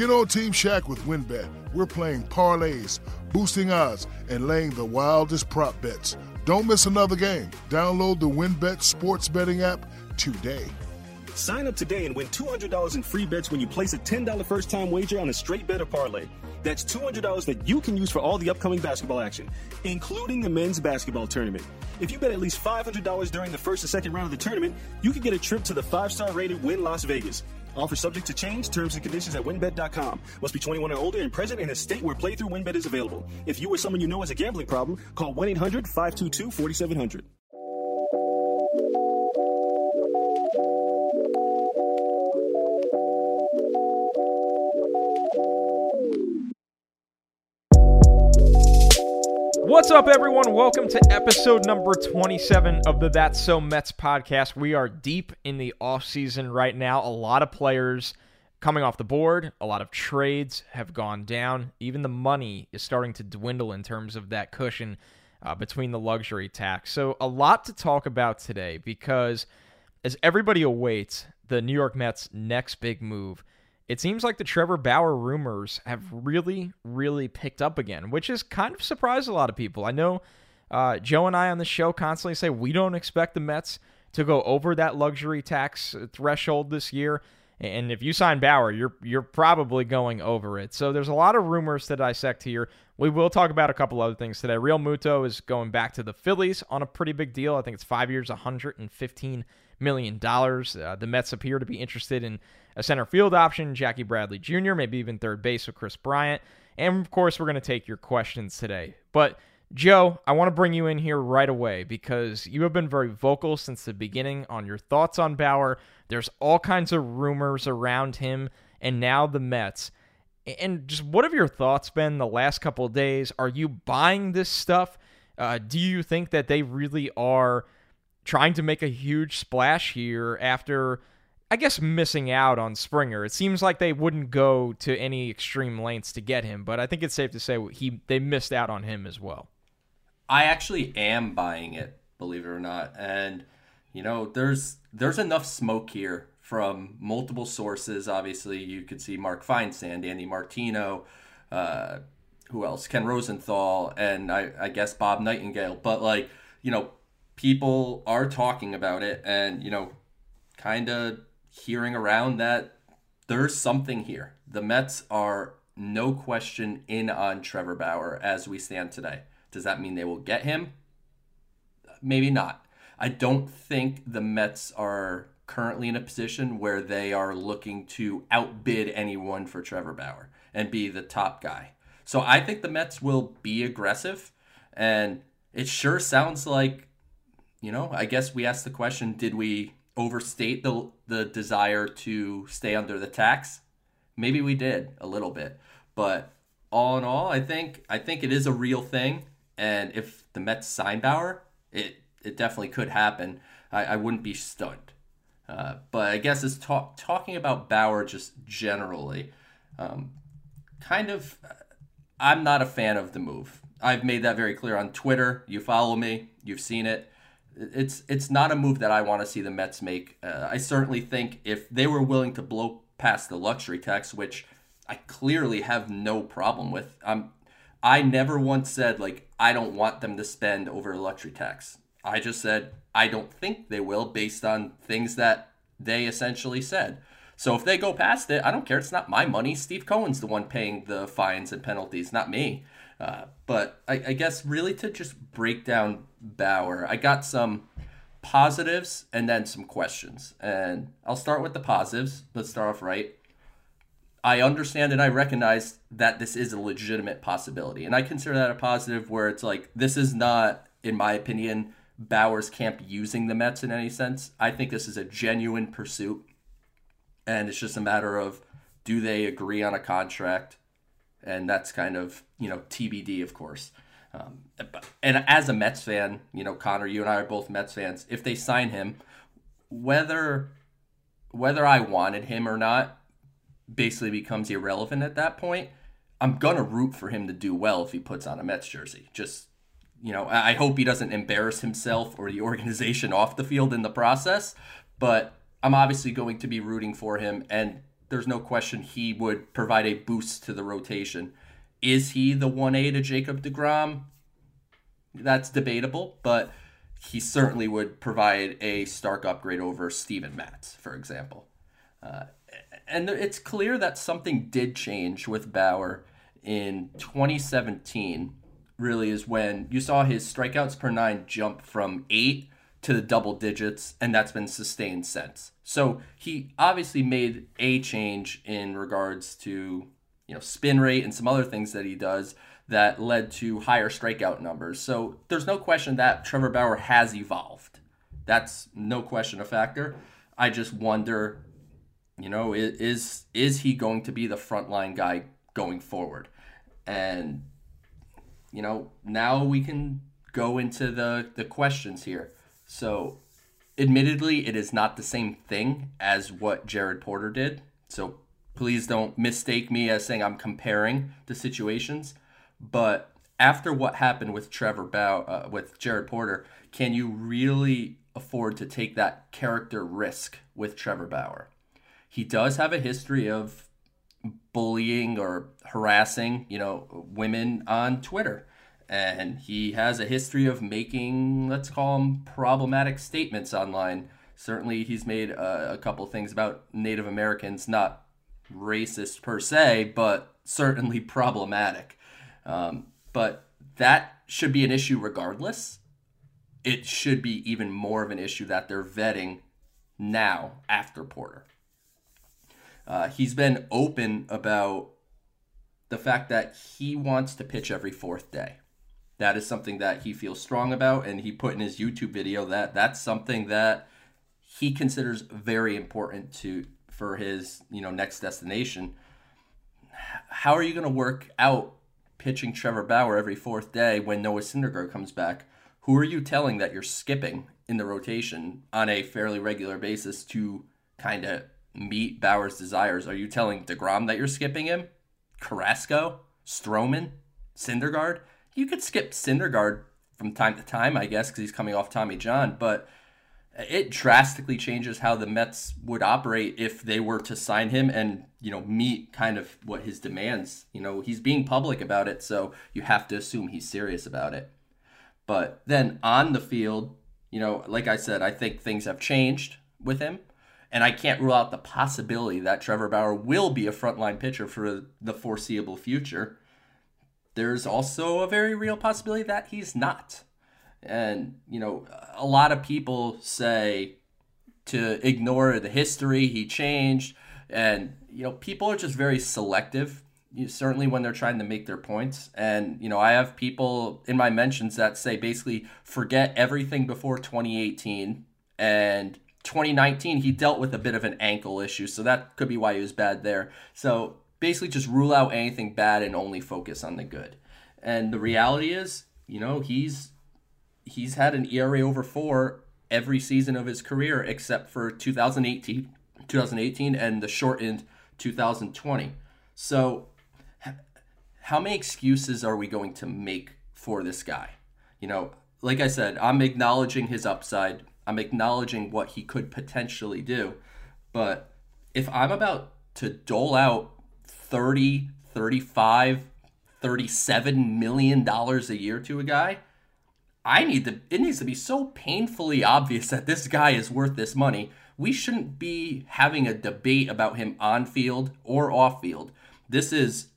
Get on Team Shaq with WynnBET. We're playing parlays, boosting odds, and laying the wildest prop bets. Don't miss another game. Download the WynnBET sports betting app today. Sign up today and win $200 in free bets when you place a $10 first time wager on a straight bet or parlay. That's $200 that you can use for all the upcoming basketball action, including the men's basketball tournament. If you bet at least $500 during the first and second round of the tournament, you can get a trip to the five star rated Wynn Las Vegas. Offer subject to change, terms and conditions at wynnbet.com. Must be 21 or older and present in a state where playthrough WynnBET is available. If you or someone you know has a gambling problem, call 1 800 522 4700. What's up, everyone? Welcome to episode number 27 of the That's So Mets podcast. We are deep in the offseason right now. A lot of players coming off the board, a lot of trades have gone down. Even the money is starting to dwindle in terms of that cushion uh, between the luxury tax. So, a lot to talk about today because as everybody awaits the New York Mets' next big move, it seems like the Trevor Bauer rumors have really, really picked up again, which has kind of surprised a lot of people. I know uh, Joe and I on the show constantly say we don't expect the Mets to go over that luxury tax threshold this year. And if you sign Bauer, you're you're probably going over it. So there's a lot of rumors to dissect here. We will talk about a couple other things today. Realmuto is going back to the Phillies on a pretty big deal. I think it's five years, 115 million dollars. Uh, the Mets appear to be interested in a center field option, Jackie Bradley Jr., maybe even third base with Kris Bryant. And of course, we're going to take your questions today. But Joe, I want to bring you in here right away because you have been very vocal since the beginning on your thoughts on Bauer. There's all kinds of rumors around him and now the Mets. And just what have your thoughts been the last couple of days? Are you buying this stuff? Uh, do you think that they really are trying to make a huge splash here after I guess missing out on Springer. It seems like they wouldn't go to any extreme lengths to get him, but I think it's safe to say he they missed out on him as well. I actually am buying it, believe it or not. And you know, there's there's enough smoke here from multiple sources. Obviously, you could see Mark Feinsand, Andy Martino, uh, who else? Ken Rosenthal, and I, I guess Bob Nightingale. But like, you know, people are talking about it, and you know, kind of hearing around that there's something here. The Mets are no question in on Trevor Bauer as we stand today. Does that mean they will get him? Maybe not. I don't think the Mets are currently in a position where they are looking to outbid anyone for Trevor Bauer and be the top guy. So I think the Mets will be aggressive and it sure sounds like you know, I guess we asked the question, did we overstate the the desire to stay under the tax. Maybe we did a little bit, but all in all, I think I think it is a real thing. And if the Mets sign Bauer, it it definitely could happen. I, I wouldn't be stunned. Uh, but I guess it's talk, talking about Bauer just generally. Um, kind of, I'm not a fan of the move. I've made that very clear on Twitter. You follow me, you've seen it it's it's not a move that I want to see the Mets make. Uh, I certainly think if they were willing to blow past the luxury tax, which I clearly have no problem with, um, I never once said like I don't want them to spend over a luxury tax. I just said I don't think they will based on things that they essentially said. So if they go past it, I don't care. It's not my money. Steve Cohen's the one paying the fines and penalties, not me. Uh, but I, I guess really to just break down Bauer, I got some positives and then some questions. And I'll start with the positives. Let's start off right. I understand and I recognize that this is a legitimate possibility. And I consider that a positive where it's like, this is not, in my opinion, Bauer's camp using the Mets in any sense. I think this is a genuine pursuit. And it's just a matter of do they agree on a contract? And that's kind of, you know, TBD, of course. Um, and as a Mets fan, you know, Connor, you and I are both Mets fans. If they sign him, whether whether I wanted him or not basically becomes irrelevant at that point. I'm gonna root for him to do well if he puts on a Mets jersey. Just you know, I hope he doesn't embarrass himself or the organization off the field in the process. But I'm obviously going to be rooting for him, and there's no question he would provide a boost to the rotation. Is he the 1A to Jacob DeGrom? That's debatable, but he certainly would provide a stark upgrade over Steven Matz, for example. Uh, and it's clear that something did change with Bauer in 2017, really, is when you saw his strikeouts per nine jump from eight to the double digits, and that's been sustained since. So he obviously made a change in regards to you know spin rate and some other things that he does that led to higher strikeout numbers. So there's no question that Trevor Bauer has evolved. That's no question a factor. I just wonder, you know, is is he going to be the frontline guy going forward? And you know, now we can go into the the questions here. So, admittedly, it is not the same thing as what Jared Porter did. So, please don't mistake me as saying I'm comparing the situations. But after what happened with Trevor Bow, uh, with Jared Porter, can you really afford to take that character risk with Trevor Bauer? He does have a history of bullying or harassing, you know, women on Twitter and he has a history of making, let's call them, problematic statements online. Certainly, he's made a, a couple things about Native Americans, not racist per se, but certainly problematic. Um, but that should be an issue regardless. It should be even more of an issue that they're vetting now after Porter. Uh, he's been open about the fact that he wants to pitch every fourth day that is something that he feels strong about and he put in his youtube video that that's something that he considers very important to for his you know next destination. How are you going to work out pitching trevor bauer every fourth day when noah syndergaard comes back? Who are you telling that you're skipping in the rotation on a fairly regular basis to kind of meet bauer's desires? Are you telling DeGrom that you're skipping him? Carrasco? Stroman? Syndergaard? You could skip Syndergaard from time to time, I guess, because he's coming off Tommy John, but it drastically changes how the Mets would operate if they were to sign him and you know meet kind of what his demands. You know, he's being public about it, so you have to assume he's serious about it. But then on the field, you know, like I said, I think things have changed with him. And I can't rule out the possibility that Trevor Bauer will be a frontline pitcher for the foreseeable future there's also a very real possibility that he's not. And, you know, a lot of people say to ignore the history, he changed. And, you know, people are just very selective, you, certainly when they're trying to make their points. And, you know, I have people in my mentions that say basically forget everything before 2018 and 2019 he dealt with a bit of an ankle issue so that could be why he was bad there so basically just rule out anything bad and only focus on the good. And the reality is, you know, he's he's had an ERA over 4 every season of his career except for 2018 2018 and the shortened 2020. So how many excuses are we going to make for this guy? You know, like I said, I'm acknowledging his upside. I'm acknowledging what he could potentially do. But if I'm about to dole out 30, 35, 37 million dollars a year to a guy, I need to it needs to be so painfully obvious that this guy is worth this money. We shouldn't be having a debate about him on field or off field. This is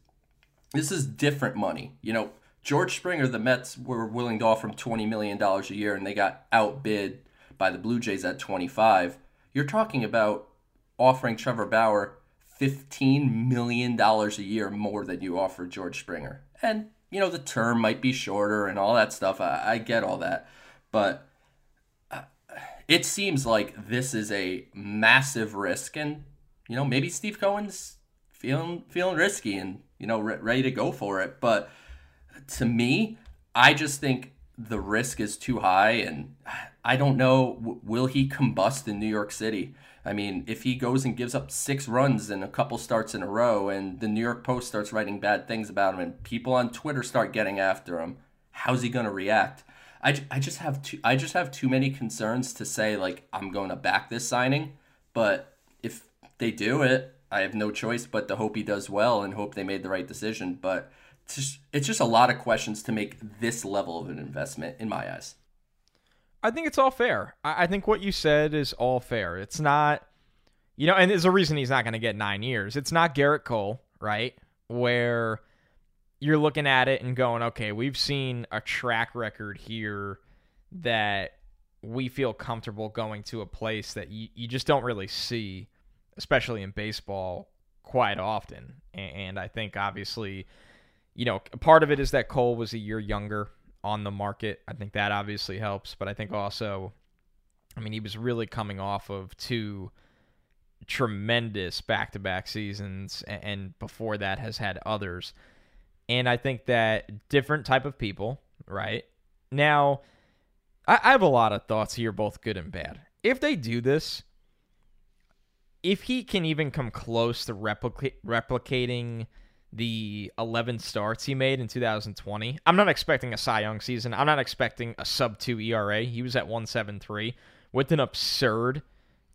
this is different money. You know, George Springer, the Mets were willing to offer him $20 million a year and they got outbid by the Blue Jays at 25. You're talking about offering Trevor Bauer $15 million a year more than you offer George Springer. And, you know, the term might be shorter and all that stuff. I, I get all that. But uh, it seems like this is a massive risk. And, you know, maybe Steve Cohen's feeling, feeling risky and, you know, re- ready to go for it. But to me, I just think the risk is too high. And I don't know, will he combust in New York City? I mean, if he goes and gives up six runs in a couple starts in a row, and the New York Post starts writing bad things about him, and people on Twitter start getting after him, how's he going to react? I, I just have too I just have too many concerns to say like I'm going to back this signing, but if they do it, I have no choice but to hope he does well and hope they made the right decision. But it's just, it's just a lot of questions to make this level of an investment in my eyes. I think it's all fair. I, I think what you said is all fair. It's not, you know, and there's a reason he's not going to get nine years. It's not Gerrit Cole, right? Where you're looking at it and going, okay, we've seen a track record here that we feel comfortable going to a place that you, you just don't really see, especially in baseball, quite often. And I think obviously, you know, part of it is that Cole was a year younger on the market. I think that obviously helps, but I think also, I mean, he was really coming off of two tremendous back-to-back seasons, and before that has had others. And I think that different type of people, right now, I, have a lot of thoughts here, both good and bad. If they do this, if he can even come close to replica- replicating the 11 starts he made in 2020. I'm not expecting a Cy Young season. I'm not expecting a sub 2 ERA. He was at 173 with an absurd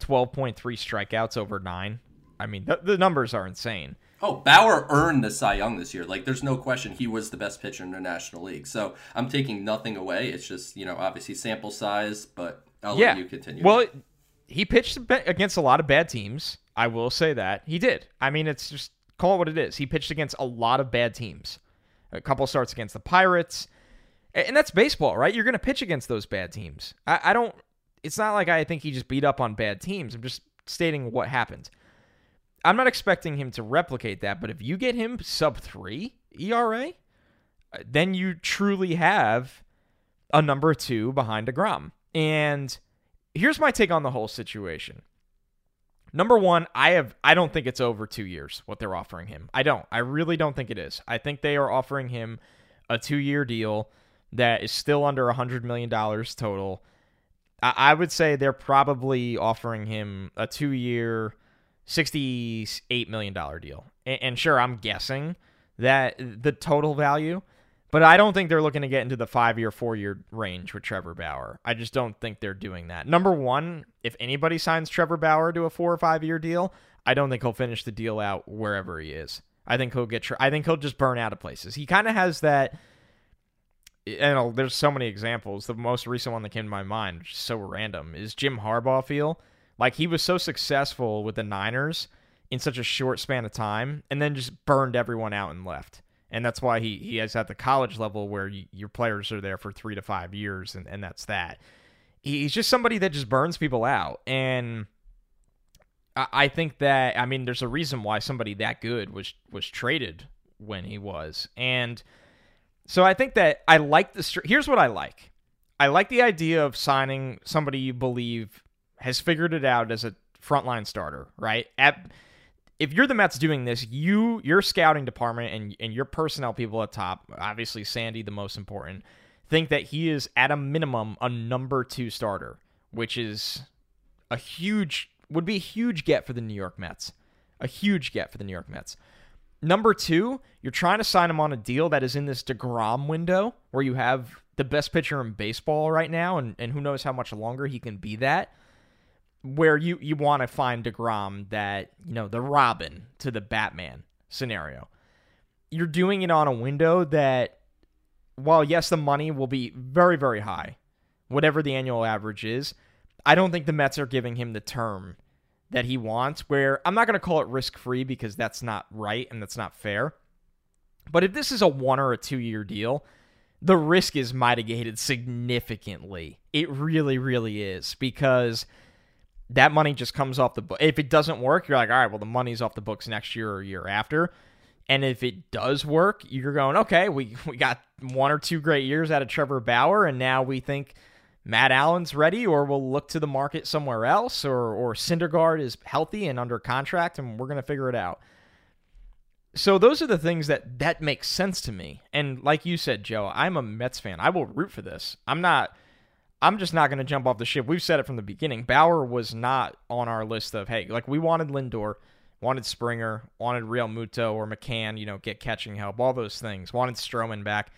12.3 strikeouts over 9. I mean, the, the numbers are insane. Oh, Bauer earned the Cy Young this year. Like, there's no question he was the best pitcher in the National League. So I'm taking nothing away. It's just, you know, obviously sample size, but I'll yeah. let you continue. Well, he pitched against a lot of bad teams. I will say that. He did. I mean, it's just call it what it is. He pitched against a lot of bad teams. A couple starts against the Pirates. And that's baseball, right? You're going to pitch against those bad teams. I, I, don't, it's not like I think he just beat up on bad teams. I'm just stating what happened. I'm not expecting him to replicate that, but if you get him sub three ERA, uh, then you truly have a number two behind DeGrom. And here's my take on the whole situation. Number one, I have I don't think it's over two years what they're offering him. I don't. I really don't think it is. I think they are offering him a two year deal that is still under a hundred million dollars total. I, I would say they're probably offering him a two year, sixty eight million dollar deal. And, and sure, I'm guessing that the total value but I don't think they're looking to get into the five year, four year range with Trevor Bauer. I just don't think they're doing that. Number one, if anybody signs Trevor Bauer to a four or five year deal, I don't think he'll finish the deal out wherever he is. I think he'll get. I think he'll just burn out of places. He kind of has that. And there's so many examples. The most recent one that came to my mind, which is so random, is Jim Harbaugh. Feel like he was so successful with the Niners in such a short span of time, and then just burned everyone out and left and that's why he he is at the college level where you, your players are there for three to five years, and and that's that. He's just somebody that just burns people out, and I, I think that I mean there's a reason why somebody that good was was traded when he was, and so I think that I like the. Here's what I like. I like the idea of signing somebody you believe has figured it out as a frontline starter, right? At if you're the Mets doing this, you your scouting department and and your personnel people at top, obviously Sandy the most important, think that he is at a minimum a number 2 starter, which is a huge would be a huge get for the New York Mets. A huge get for the New York Mets. Number 2, you're trying to sign him on a deal that is in this DeGrom window where you have the best pitcher in baseball right now and and who knows how much longer he can be that where you you want to find DeGrom that, you know, the Robin to the Batman scenario. You're doing it on a window that while yes, the money will be very very high, whatever the annual average is, I don't think the Mets are giving him the term that he wants where I'm not going to call it risk-free because that's not right and that's not fair. But if this is a 1 or a 2 year deal, the risk is mitigated significantly. It really really is because that money just comes off the book. If it doesn't work, you're like, all right, well, the money's off the books next year or year after. And if it does work, you're going, okay, we, we got one or two great years out of Trevor Bauer, and now we think Matt Allan's ready, or we'll look to the market somewhere else, or or Syndergaard is healthy and under contract, and we're gonna figure it out. So those are the things that that makes sense to me. And like you said, Joe, I'm a Mets fan. I will root for this. I'm not I'm just not going to jump off the ship. We've said it from the beginning. Bauer was not on our list of, hey, like we wanted Lindor, wanted Springer, wanted Realmuto or McCann, you know, get catching help, all those things. Wanted Stroman back.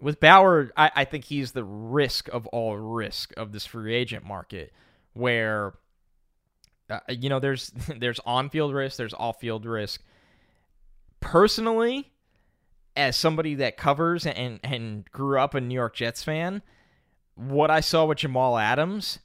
With Bauer, I, I think he's the risk of all risk of this free agent market where Uh, you know, there's there's on-field risk, there's off-field risk. Personally, as somebody that covers and and grew up a New York Jets fan, what I saw with Jamal Adams,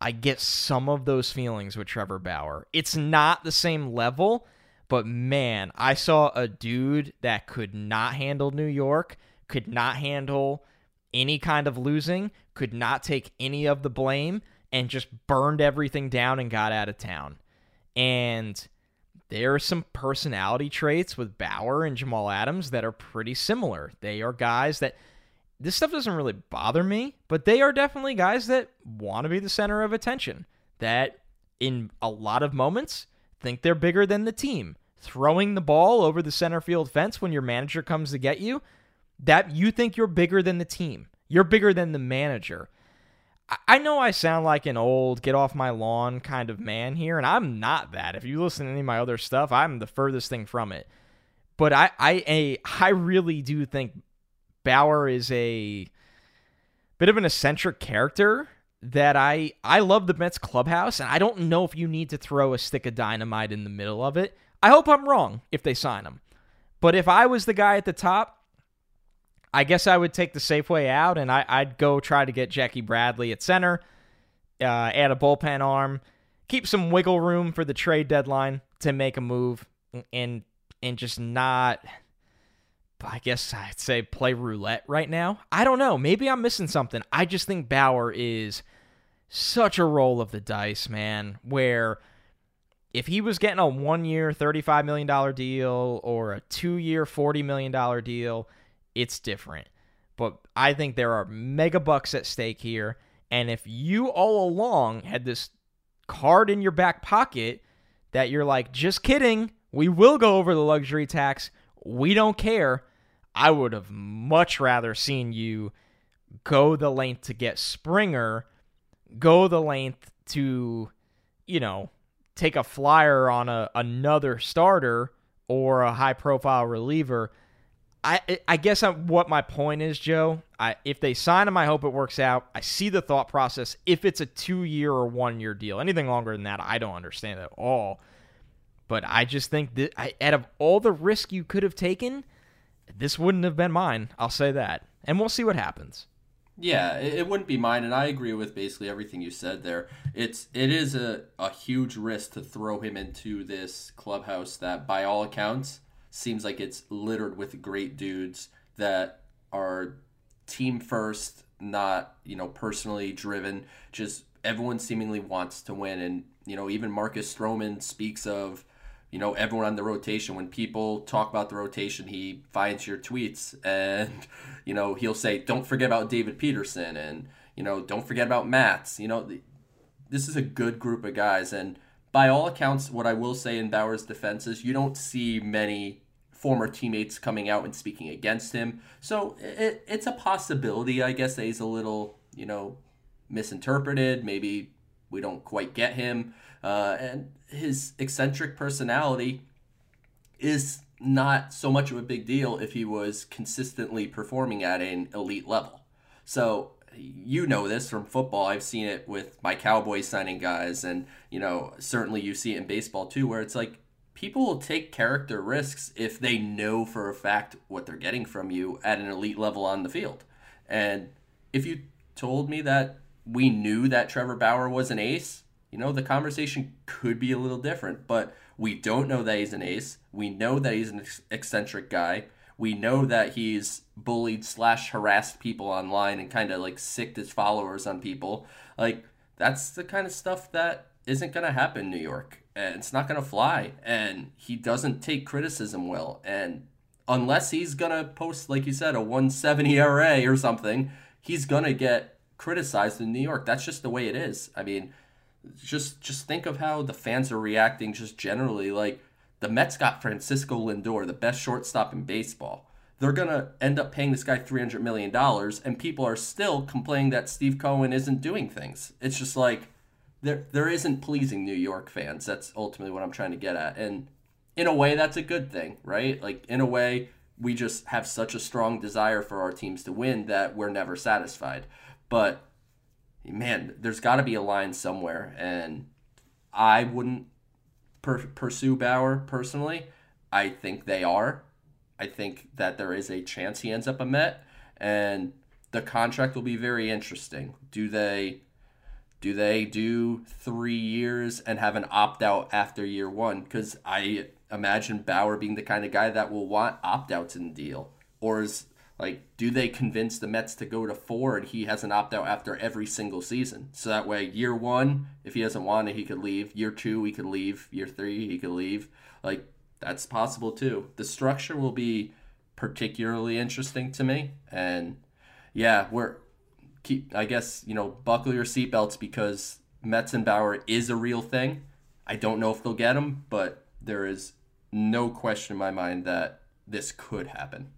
I get some of those feelings with Trevor Bauer. It's not the same level, but man, I saw a dude that could not handle New York, could not handle any kind of losing, could not take any of the blame, and just burned everything down and got out of town. And there are some personality traits with Bauer and Jamal Adams that are pretty similar. They are guys that this stuff doesn't really bother me, but they are definitely guys that want to be the center of attention. That in a lot of moments think they're bigger than the team. Throwing the ball over the center field fence when your manager comes to get you, that you think you're bigger than the team. You're bigger than the manager. I know I sound like an old get off my lawn kind of man here, and I'm not that. If you listen to any of my other stuff, I'm the furthest thing from it. But I I I really do think Bauer is a bit of an eccentric character that I I love the Mets clubhouse, and I don't know if you need to throw a stick of dynamite in the middle of it. I hope I'm wrong if they sign him. But if I was the guy at the top, I guess I would take the safe way out and I, would go try to get Jackie Bradley at center, uh, add a bullpen arm, keep some wiggle room for the trade deadline to make a move, and and just not. I guess I'd say play roulette right now. I don't know. Maybe I'm missing something. I just think Bauer is such a roll of the dice, man. Where if he was getting a one year, $35 million deal or a two year, $40 million deal, it's different. But I think there are mega bucks at stake here. And if you all along had this card in your back pocket that you're like, just kidding, we will go over the luxury tax, we don't care, I would have much rather seen you go the length to get Springer, go the length to, you know, take a flyer on a, another starter or a high profile reliever I I guess I'm, what my point is, Joe. I if they sign him, I hope it works out. I see the thought process. If it's a two year or one year deal, anything longer than that, I don't understand at all. But I just think that I, out of all the risk you could have taken, this wouldn't have been mine. I'll say that, and we'll see what happens. Yeah, it, wouldn't be mine, and I agree with basically everything you said there. It's it is a, a huge risk to throw him into this clubhouse that, by all accounts, seems like it's littered with great dudes that are team first, not, you know, personally driven. Just everyone seemingly wants to win. And, you know, even Marcus Stroman speaks of, you know, everyone on the rotation. When people talk about the rotation, he finds your tweets and, you know, he'll say, don't forget about David Peterson and, you know, don't forget about Matz. You know, this is a good group of guys. And, by all accounts, what I will say in Bauer's defense is you don't see many former teammates coming out and speaking against him. So it, it's a possibility, I guess, that he's a little, you know, misinterpreted. Maybe we don't quite get him. Uh, and his eccentric personality is not so much of a big deal if he was consistently performing at an elite level. So you know this from football. I've seen it with my Cowboys signing guys, and you know certainly you see it in baseball too, where it's like people will take character risks if they know for a fact what they're getting from you at an elite level on the field. And if you told me that we knew that Trevor Bauer was an ace, you know, the conversation could be a little different. But we don't know that he's an ace. We know that he's an eccentric guy we know that he's bullied slash harassed people online and kind of like sicked his followers on people. Like that's the kind of stuff that isn't gonna happen in New York, and it's not gonna fly. And he doesn't take criticism well, and unless he's gonna post like you said a 170 ERA or something, he's gonna get criticized in New York. That's just the way it is. I mean, just just think of how the fans are reacting just generally like the Mets got Francisco Lindor, the best shortstop in baseball. They're going to end up paying this guy $300 million, and people are still complaining that Steve Cohen isn't doing things. It's just like there, there isn't pleasing New York fans. That's ultimately what I'm trying to get at. And in a way, that's a good thing, right? Like, in a way, we just have such a strong desire for our teams to win that we're never satisfied. But man, there's got to be a line somewhere. And I wouldn't per- pursue Bauer personally. I think they are. I think that there is a chance he ends up a Met, and the contract will be very interesting. Do they do they do three years and have an opt out after year one? Because I imagine Bauer being the kind of guy that will want opt outs in the deal, or is like, do they convince the Mets to go to four and he has an opt out after every single season? So that way, year one, if he doesn't want it, he could leave. Year two, he could leave. Year three, he could leave. Like, that's possible too. The structure will be particularly interesting to me. And yeah, we're keep, I guess, you know, buckle your seatbelts because Mets and Bauer is a real thing. I don't know if they'll get him, but there is no question in my mind that this could happen.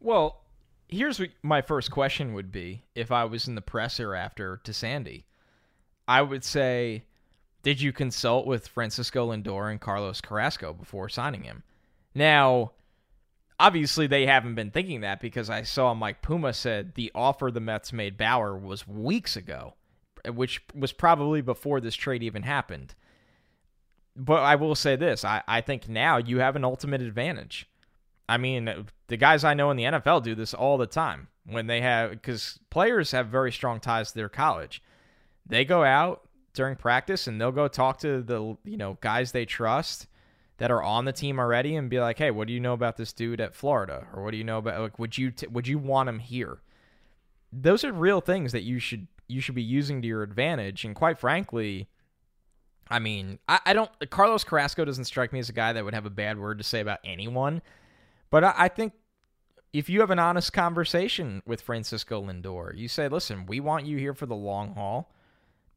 Well, here's what my first question would be if I was in the presser after to Sandy. I would say, did you consult with Francisco Lindor and Carlos Carrasco before signing him? Now, obviously they haven't been thinking that because I saw Mike Puma said the offer the Mets made Bauer was weeks ago, which was probably before this trade even happened. But I will say this I, I think now you have an ultimate advantage. I mean, the guys I know in the NFL do this all the time when they have, because players have very strong ties to their college. They go out during practice and they'll go talk to the, you know, guys they trust that are on the team already and be like, "Hey, what do you know about this dude at Florida? Or what do you know about like would you t- would you want him here?" Those are real things that you should you should be using to your advantage. And quite frankly, I mean, I, I don't Carlos Carrasco doesn't strike me as a guy that would have a bad word to say about anyone. But I, I think if you have an honest conversation with Francisco Lindor, you say, "Listen, we want you here for the long haul."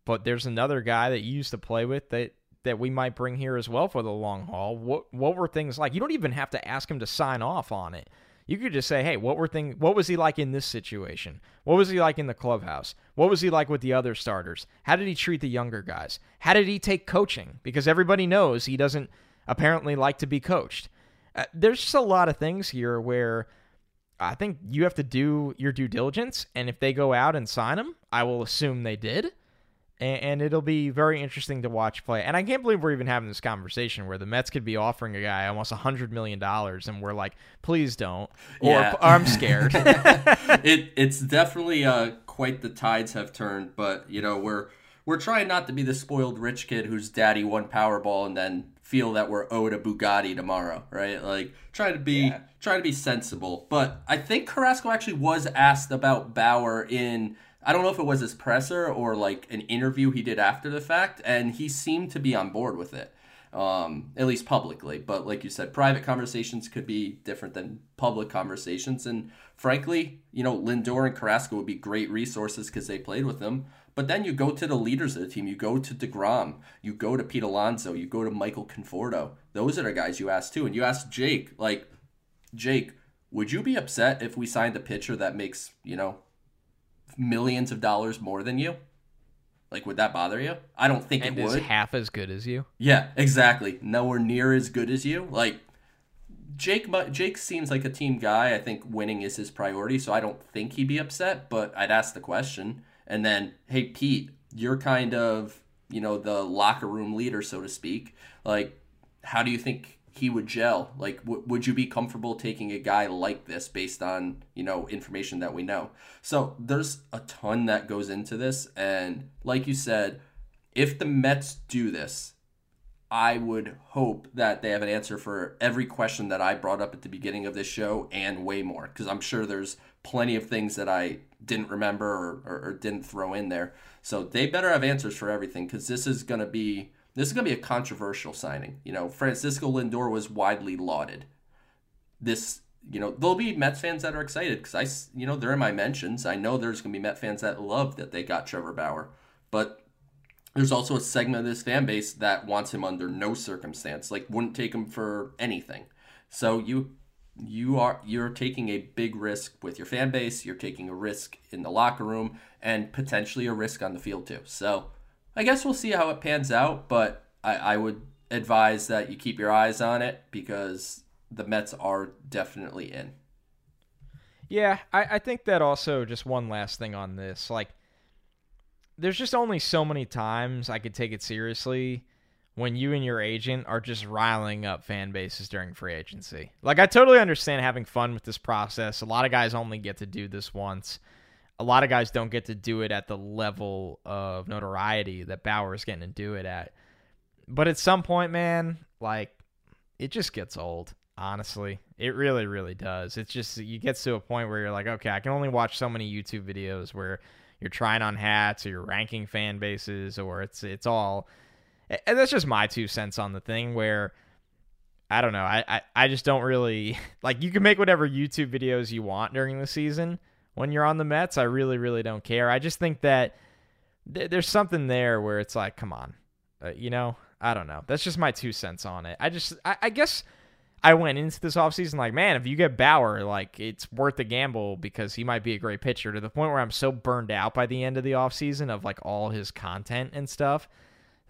But there's another guy that you used to play with that that we might bring here as well for the long haul. What what were things like? You don't even have to ask him to sign off on it. You could just say, "Hey, what were things? What was he like in this situation? What was he like in the clubhouse? What was he like with the other starters? How did he treat the younger guys? How did he take coaching? Because everybody knows he doesn't apparently like to be coached. Uh, there's just a lot of things here where I think you have to do your due diligence, and if they go out and sign him, I will assume they did and, it'll be very interesting to watch play. And I can't believe we're even having this conversation where the Mets could be offering a guy almost a hundred million dollars, and we're like, please don't, or, yeah. or I'm scared. it it's definitely uh, quite the tides have turned, but you know we're we're trying not to be the spoiled rich kid whose daddy won Powerball and then feel that we're owed a Bugatti tomorrow, right? Like try to be yeah. try to be sensible. But I think Carrasco actually was asked about Bauer in I don't know if it was his presser or like an interview he did after the fact, and he seemed to be on board with it, um, at least publicly. But like you said, private conversations could be different than public conversations. And frankly, you know, Lindor and Carrasco would be great resources because they played with them. But then you go to the leaders of the team. You go to DeGrom. You go to Pete Alonso. You go to Michael Conforto. Those are the guys you ask too. And you ask Jake, like, Jake, would you be upset if we signed a pitcher that makes, you know, millions of dollars more than you? Like, would that bother you? I don't think and it would. half as good as you? Yeah, exactly. Nowhere near as good as you. Like, Jake, Jake seems like a team guy. I think winning is his priority, so I don't think he'd be upset. But I'd ask the question, and then, hey, Pete, you're kind of, you know, the locker room leader, so to speak. Like, how do you think he would gel? Like, w- would you be comfortable taking a guy like this based on you know information that we know? So there's a ton that goes into this, and like you said, if the Mets do this, I would hope that they have an answer for every question that I brought up at the beginning of this show and way more, because I'm sure there's plenty of things that I didn't remember or, or, or didn't throw in there. So they better have answers for everything, because this is going to be this is going to be a controversial signing. You know, Francisco Lindor was widely lauded. This, you know, there'll be Mets fans that are excited because I, you know, they're in my mentions. I know there's going to be Met fans that love that they got Trevor Bauer, but there's also a segment of this fan base that wants him under no circumstance, like wouldn't take him for anything. So you you are you're taking a big risk with your fan base, you're taking a risk in the locker room and potentially a risk on the field too. So I guess we'll see how it pans out, but I, I would advise that you keep your eyes on it because the Mets are definitely in. Yeah, I, I think that also just one last thing on this. Like there's just only so many times I could take it seriously when you and your agent are just riling up fan bases during free agency. Like I totally understand having fun with this process. A lot of guys only get to do this once. A lot of guys don't get to do it at the level of notoriety that Bauer is getting to do it at. But at some point, man, like it just gets old. Honestly, it really, really does. It's just you get to a point where you're like, okay, I can only watch so many YouTube videos where you're trying on hats or you're ranking fan bases or it's it's all and that's just my two cents on the thing where I don't know. I, I, I just don't really like you can make whatever YouTube videos you want during the season when you're on the Mets. I really, really don't care. I just think that th- there's something there where it's like, come on, uh, you know, I don't know. That's just my two cents on it. I just, I, I guess I went into this offseason like, man, if you get Bauer, like it's worth the gamble because he might be a great pitcher to the point where I'm so burned out by the end of the offseason of like all his content and stuff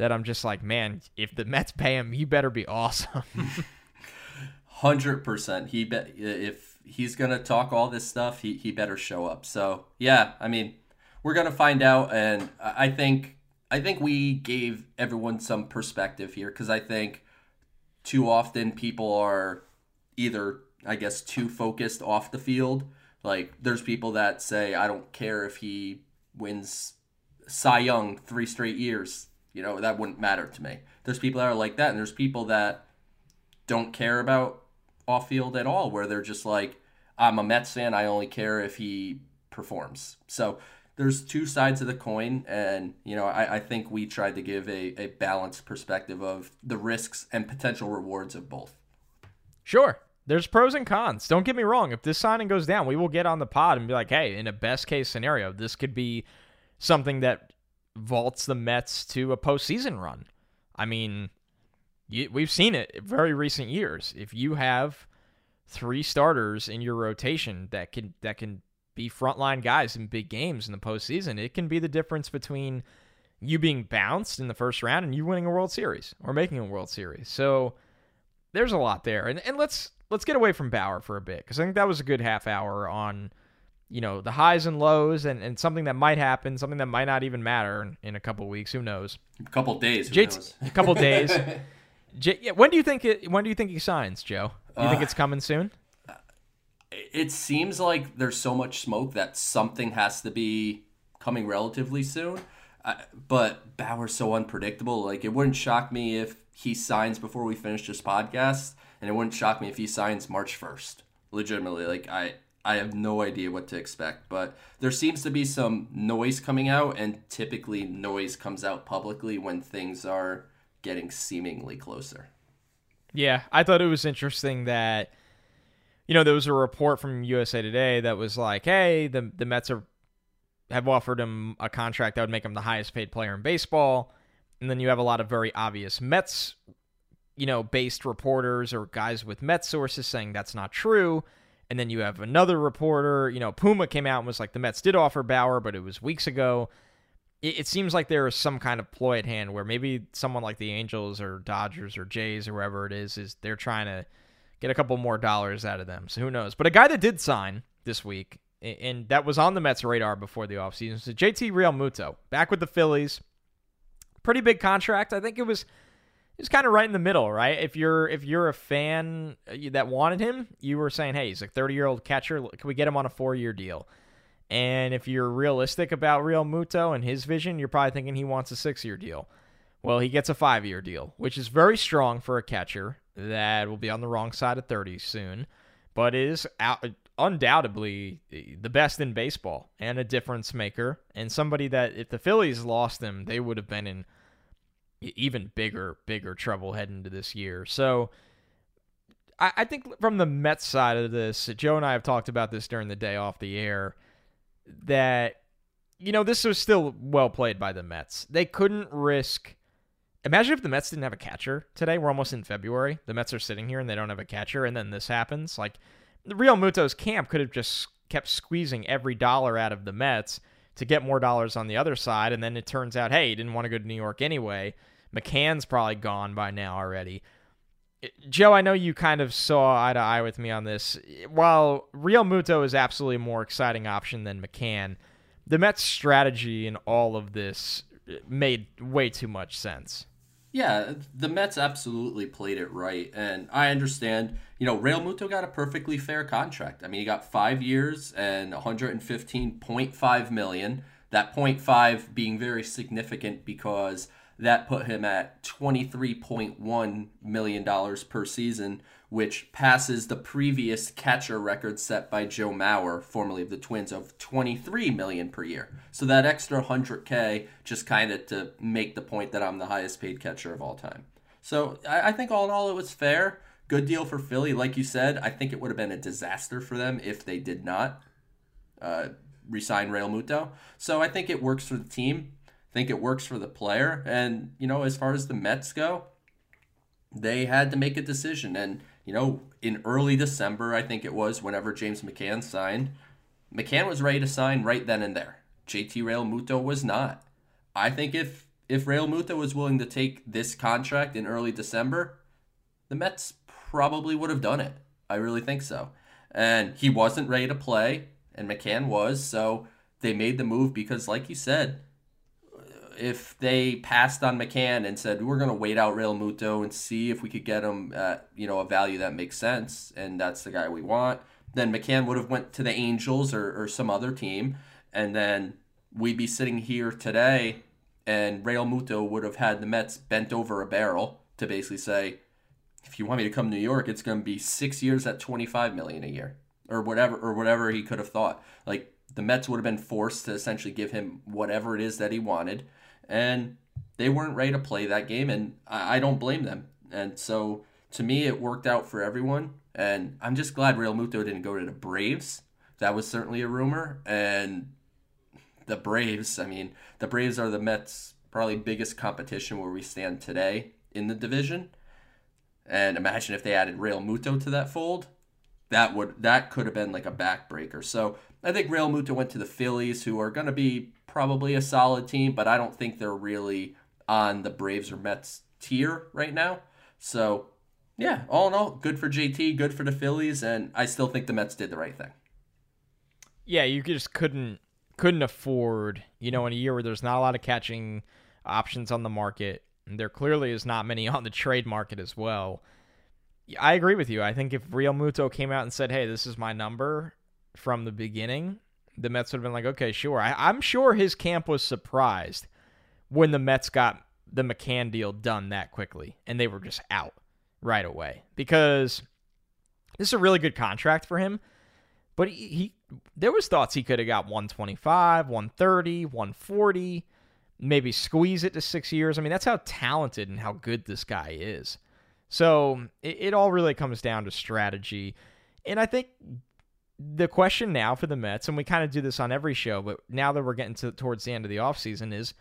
that I'm just like, man, if the Mets pay him, he better be awesome. Hundred percent. He bet if he's gonna talk all this stuff, he he better show up. So yeah, I mean, we're gonna find out, and I think I think we gave everyone some perspective here because I think too often people are either I guess too focused off the field. Like there's people that say I don't care if he wins Cy Young three straight years. You know, that wouldn't matter to me. There's people that are like that, and there's people that don't care about off field at all, where they're just like, I'm a Mets fan, I only care if he performs. So there's two sides of the coin, and you know, I, I think we tried to give a, a balanced perspective of the risks and potential rewards of both. Sure. There's pros and cons. Don't get me wrong. If this signing goes down, we will get on the pod and be like, hey, in a best case scenario, this could be something that vaults the Mets to a postseason run. I mean, you, we've seen it very recent years. If you have three starters in your rotation that can that can be frontline guys in big games in the postseason, it can be the difference between you being bounced in the first round and you winning a World Series or making a World Series. So there's a lot there. And and let's let's get away from Bauer for a bit because I think that was a good half hour on you know, the highs and lows and, and something that might happen, something that might not even matter in, in a couple weeks. Who knows? A couple days. A couple days. J, yeah, when do you think it? When do you think he signs, Joe? Do you uh, think it's coming soon? It seems like there's so much smoke that something has to be coming relatively soon. Uh, but Bauer's so unpredictable. Like it wouldn't shock me if he signs before we finish this podcast, and it wouldn't shock me if he signs March first. Legitimately, like I I have no idea what to expect, but there seems to be some noise coming out, and typically noise comes out publicly when things are getting seemingly closer. Yeah, I thought it was interesting that you know there was a report from USA Today that was like, "Hey, the the Mets are have offered him a contract that would make him the highest paid player in baseball," and then you have a lot of very obvious Mets, you know, based reporters or guys with Mets sources saying that's not true and then you have another reporter, you know, Puma came out and was like, the Mets did offer Bauer, but it was weeks ago. It, it seems like there is some kind of ploy at hand where maybe someone like the Angels or Dodgers or Jays or whoever it is, is they're trying to get a couple more dollars out of them. So who knows? But a guy that did sign this week, and that was on the Mets' radar before the offseason, is JT Real Realmuto, back with the Phillies. Pretty big contract. I think it was he's kind of right in the middle, right? If you're if you're a fan uh, that wanted him, you were saying, "Hey, he's a 30 year old catcher. Can we get him on a four year deal?" And if you're realistic about Realmuto and his vision, you're probably thinking he wants a six year deal. Well, he gets a five year deal, which is very strong for a catcher that will be on the wrong side of 30 soon, but is out, undoubtedly the best in baseball and a difference maker, and somebody that if the Phillies lost him, they would have been in even bigger, bigger trouble heading into this year. So I, I think from the Mets side of this, Joe and I have talked about this during the day off the air, that you know, this was still well played by the Mets. They couldn't risk. Imagine if the Mets didn't have a catcher today. We're almost in February. The Mets are sitting here and they don't have a catcher, and then this happens. Like the Realmuto's camp could have just kept squeezing every dollar out of the Mets to get more dollars on the other side, and then it turns out, hey, he didn't want to go to New York anyway. McCann's probably gone by now already. Joe, I know you kind of saw eye to eye with me on this. While Realmuto is absolutely a more exciting option than McCann, the Mets' strategy in all of this made way too much sense. Yeah, the Mets absolutely played it right, and I understand. You know, Realmuto got a perfectly fair contract. I mean, he got five years and 115.5 million. That 0.5 being very significant because that put him at 23.1 million dollars per season, which passes the previous catcher record set by Joe Mauer, formerly of the Twins, of 23 million per year. So that extra 100k just kind of to make the point that I'm the highest paid catcher of all time. So I, I think all in all it was fair. Good deal for Philly, like you said. I think it would have been a disaster for them if they did not uh, resign Realmuto. So I think it works for the team. Think it works for the player. And you know, as far as the Mets go, they had to make a decision and you know, in early December, I think it was, whenever James McCann signed, McCann was ready to sign right then and there. JT Realmuto was not. I think if if Realmuto was willing to take this contract in early December, the Mets probably would have done it. I really think so. And he wasn't ready to play, and McCann was, so they made the move because, like you said, if they passed on McCann and said we're going to wait out Realmuto and see if we could get him at you know a value that makes sense and that's the guy we want, then McCann would have went to the Angels or, or some other team, and then we'd be sitting here today, and Realmuto would have had the Mets bent over a barrel to basically say, if you want me to come to New York, it's going to be six years at twenty five million a year or whatever or whatever he could have thought. Like the Mets would have been forced to essentially give him whatever it is that he wanted and they weren't ready to play that game, and I, I don't blame them. And so to me, it worked out for everyone, and I'm just glad Realmuto didn't go to the Braves. That was certainly a rumor, and the Braves. I mean, the Braves are the Mets' probably biggest competition where we stand today in the division. And imagine if they added Realmuto to that fold. That would that could have been like a backbreaker. So I think Realmuto went to the Phillies, who are going to be probably a solid team, but I don't think they're really on the Braves or Mets tier right now. So, yeah, all in all, good for JT, good for the Phillies, and I still think the Mets did the right thing. Yeah, you just couldn't couldn't afford, you know, in a year where there's not a lot of catching options on the market, and there clearly is not many on the trade market as well. I agree with you. I think if Realmuto came out and said, "Hey, this is my number," from the beginning, the Mets would have been like, okay, sure. I, am sure his camp was surprised when the Mets got the McCann deal done that quickly and they were just out right away because this is a really good contract for him. But he, he there was thoughts he could have got 125, 130, 140, maybe squeeze it to six years. I mean, that's how talented and how good this guy is. So it, it all really comes down to strategy. And I think the question now for the Mets, and we kind of do this on every show, but now that we're getting to towards the end of the offseason, is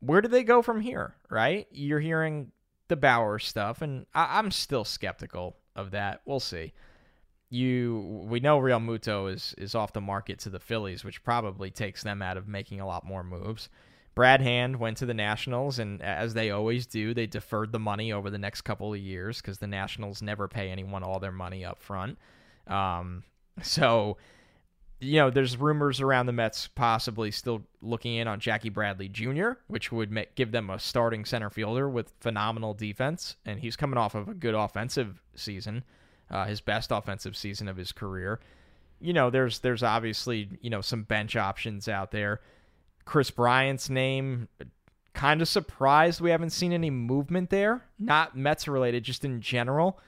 where do they go from here, right? You're hearing the Bauer stuff, and I, am still skeptical of that. We'll see. You, we know Realmuto is is off the market to the Phillies, which probably takes them out of making a lot more moves. Brad Hand went to the Nationals, and as they always do, they deferred the money over the next couple of years because the Nationals never pay anyone all their money up front. Um, so, you know, there's rumors around the Mets possibly still looking in on Jackie Bradley Jr., which would make, give them a starting center fielder with phenomenal defense, and he's coming off of a good offensive season, uh, his best offensive season of his career. You know, there's there's obviously you know some bench options out there. Kris Bryant's name, kind of surprised we haven't seen any movement there. Not Mets related, just in general.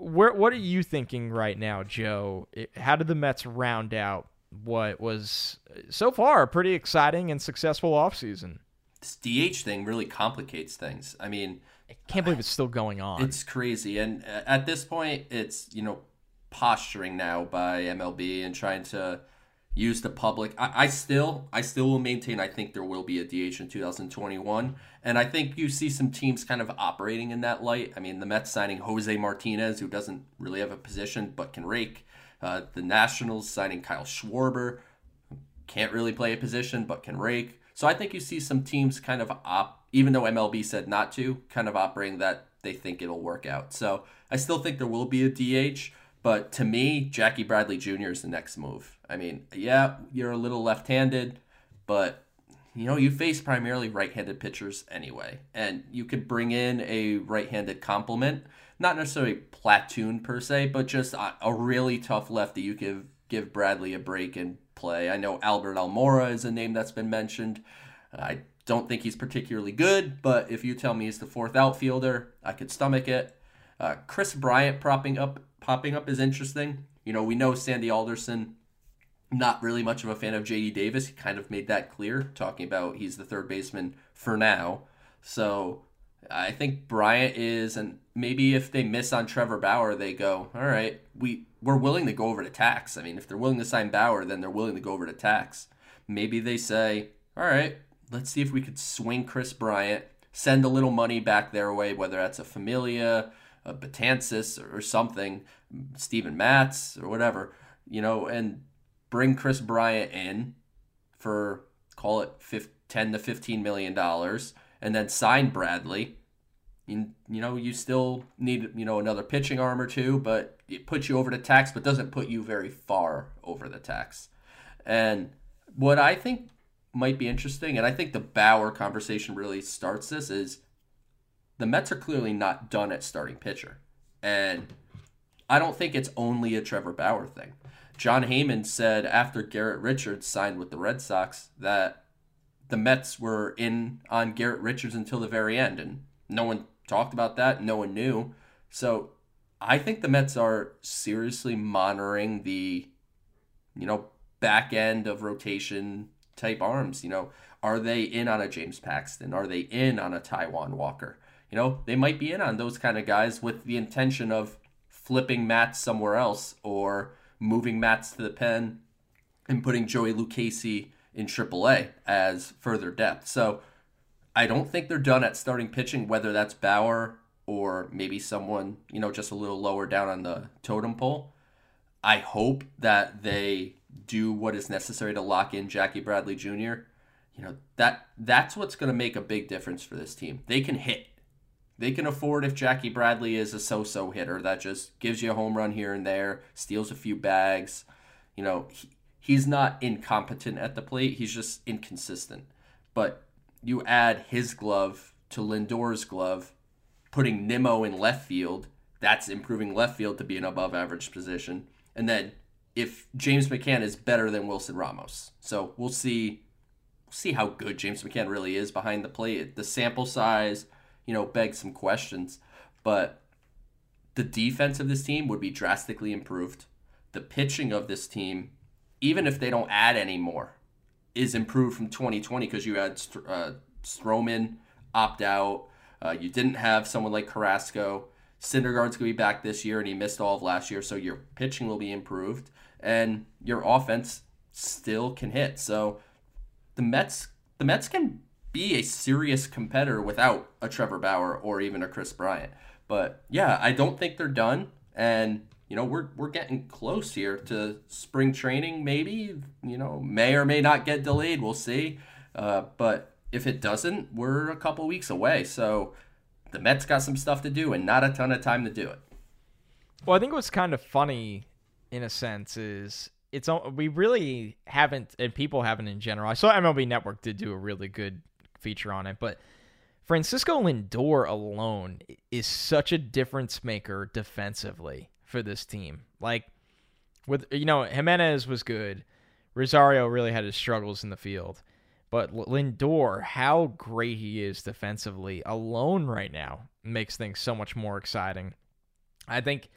Where, what are you thinking right now, Joe? How did the Mets round out what was uh, so far a pretty exciting and successful offseason? This DH thing really complicates things. I mean, I can't believe it's still going on. It's crazy. And uh, at this point, it's, you know, posturing now by MLB and trying to use the public. I, I, still I still will maintain I think there will be a DH in 2021. And I think you see some teams kind of operating in that light. I mean, the Mets signing Jose Martinez, who doesn't really have a position but can rake. Uh, the Nationals signing Kyle Schwarber, can't really play a position but can rake. So I think you see some teams kind of op, even though MLB said not to, kind of operating that they think it'll work out. So I still think there will be a DH, But to me, Jackie Bradley Jr. is the next move. I mean, yeah, you're a little left handed, but you know, you face primarily right handed pitchers anyway. And you could bring in a right handed complement, not necessarily platoon per se, but just a, a really tough lefty you could give Bradley a break and play. I know Albert Almora is a name that's been mentioned. I don't think he's particularly good, but if you tell me he's the fourth outfielder, I could stomach it. Uh, Kris Bryant propping up, popping up is interesting. You know, we know Sandy Alderson, not really much of a fan of JD Davis. He kind of made that clear, talking about he's the third baseman for now. So I think Bryant is, and maybe if they miss on Trevor Bauer, they go, all right, we we're willing to go over to tax. I mean, if they're willing to sign Bauer, then they're willing to go over to tax. Maybe they say, all right, let's see if we could swing Kris Bryant, send a little money back their way, whether that's a Familia, a Betances, or something, Steven Matz, or whatever, you know, and bring Kris Bryant in for, call it 10 to 15 million dollars, and then sign Bradley. You, you know, you still need, you know, another pitching arm or two, but it puts you over the tax, but doesn't put you very far over the tax. And what I think might be interesting, and I think the Bauer conversation really starts this, is the Mets are clearly not done at starting pitcher. And I don't think it's only a Trevor Bauer thing. Jon Heyman said after Garrett Richards signed with the Red Sox that the Mets were in on Garrett Richards until the very end, and no one talked about that. No one knew. So I think the Mets are seriously monitoring the, you know, back end of rotation type arms. You know, are they in on a James Paxton? Are they in on a Taijuan Walker? You know, they might be in on those kind of guys with the intention of flipping Matz somewhere else or moving Matz to the pen and putting Joey Lucchesi in AAA as further depth. So I don't think they're done at starting pitching, whether that's Bauer or maybe someone, you know, just a little lower down on the totem pole. I hope that they do what is necessary to lock in Jackie Bradley Jr. You know, that that's what's going to make a big difference for this team. They can hit. They can afford if Jackie Bradley is a so-so hitter that just gives you a home run here and there, steals a few bags. You know, he, he's not incompetent at the plate. He's just inconsistent. But you add his glove to Lindor's glove, putting Nimmo in left field, that's improving left field to be an above average position. And then if James McCann is better than Wilson Ramos. So we'll see we'll see how good James McCann really is behind the plate. The sample size, you know, begs some questions, but the defense of this team would be drastically improved. The pitching of this team, even if they don't add any more, is improved from 2020 because you had uh, Stroman opt out. Uh, you didn't have someone like Carrasco. Syndergaard's going to be back this year, and he missed all of last year, so your pitching will be improved and your offense still can hit. So the Mets the Mets can be a serious competitor without a Trevor Bauer or even a Kris Bryant. But yeah, I don't think they're done and you know, we're we're getting close here to spring training maybe, you know, may or may not get delayed, we'll see. Uh, but if it doesn't, we're a couple weeks away. So the Mets got some stuff to do and not a ton of time to do it. Well, I think what's kind of funny in a sense is it's we really haven't and people haven't in general. I saw MLB Network did do a really good feature on it, but Francisco Lindor alone is such a difference maker defensively for this team. Like with you know Giménez was good, Rosario really had his struggles in the field, but Lindor, how great he is defensively alone right now makes things so much more exciting. I think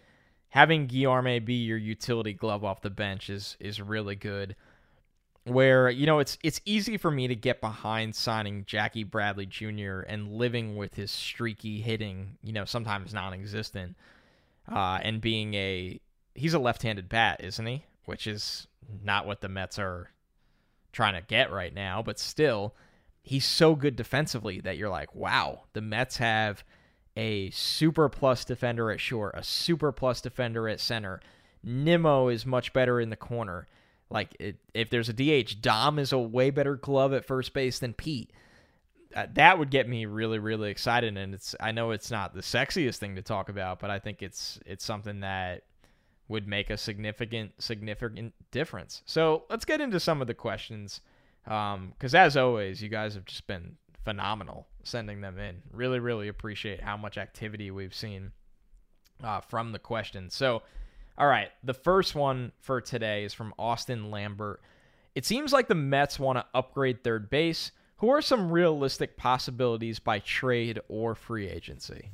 having Guillorme be your utility glove off the bench is is really good. Where you know it's it's easy for me to get behind signing Jackie Bradley Jr. and living with his streaky hitting, you know, sometimes non-existent, uh, and being a he's a left-handed bat, isn't he? Which is not what the Mets are trying to get right now, but still, he's so good defensively that you're like, wow, the Mets have a super plus defender at short, a super plus defender at center. Nimmo is much better in the corner. Like it, if there's a DH, Dom is a way better glove at first base than Pete. Uh, that would get me really, really excited. And it's I know it's not the sexiest thing to talk about, but I think it's it's something that would make a significant significant difference. So let's get into some of the questions, because um, as always, you guys have just been phenomenal sending them in. Really, really appreciate how much activity we've seen uh, from the questions. So, all right, the first one for today is from Austin Lambert. It seems like the Mets want to upgrade third base. Who are some realistic possibilities by trade or free agency?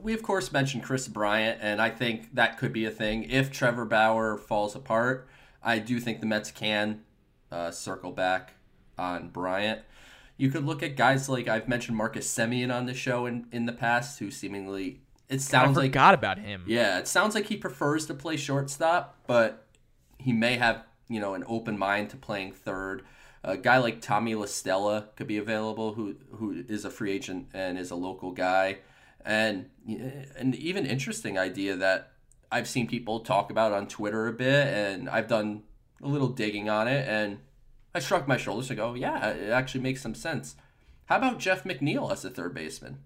We, of course, mentioned Kris Bryant, and I think that could be a thing. If Trevor Bauer falls apart, I do think the Mets can uh, circle back on Bryant. You could look at guys like I've mentioned Marcus Semien on the show in, in the past, who seemingly it sounds I forgot like about him. Yeah, it sounds like he prefers to play shortstop, but he may have you know an open mind to playing third. A guy like Tommy La Stella could be available, who who is a free agent and is a local guy, and an even interesting idea that I've seen people talk about on Twitter a bit, and I've done a little digging on it, and I shrugged my shoulders and go, yeah, it actually makes some sense. How about Jeff McNeil as a third baseman?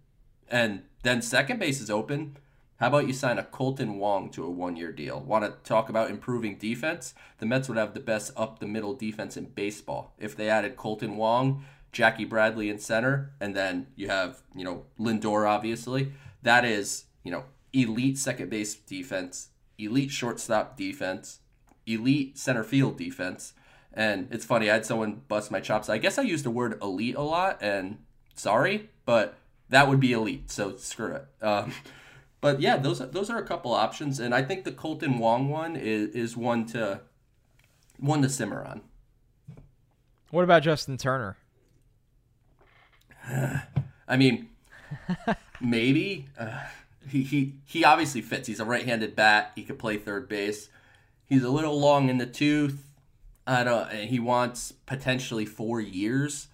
And then second base is open. How about you sign a Kolten Wong to a one year deal? Want to talk about improving defense? The Mets would have the best up the middle defense in baseball. If they added Kolten Wong, Jackie Bradley in center, and then you have, you know, Lindor, obviously. That is, you know, elite second base defense, elite shortstop defense, elite center field defense. And it's funny, I had someone bust my chops. I guess I used the word elite a lot, and sorry, but that would be elite. So screw it. Um, but yeah, those those are a couple options, and I think the Kolten Wong one is, is one to one to simmer on. What about Justin Turner? I mean, maybe uh, he he he obviously fits. He's a right-handed bat. He could play third base. He's a little long in the tooth. I don't. He wants potentially four years.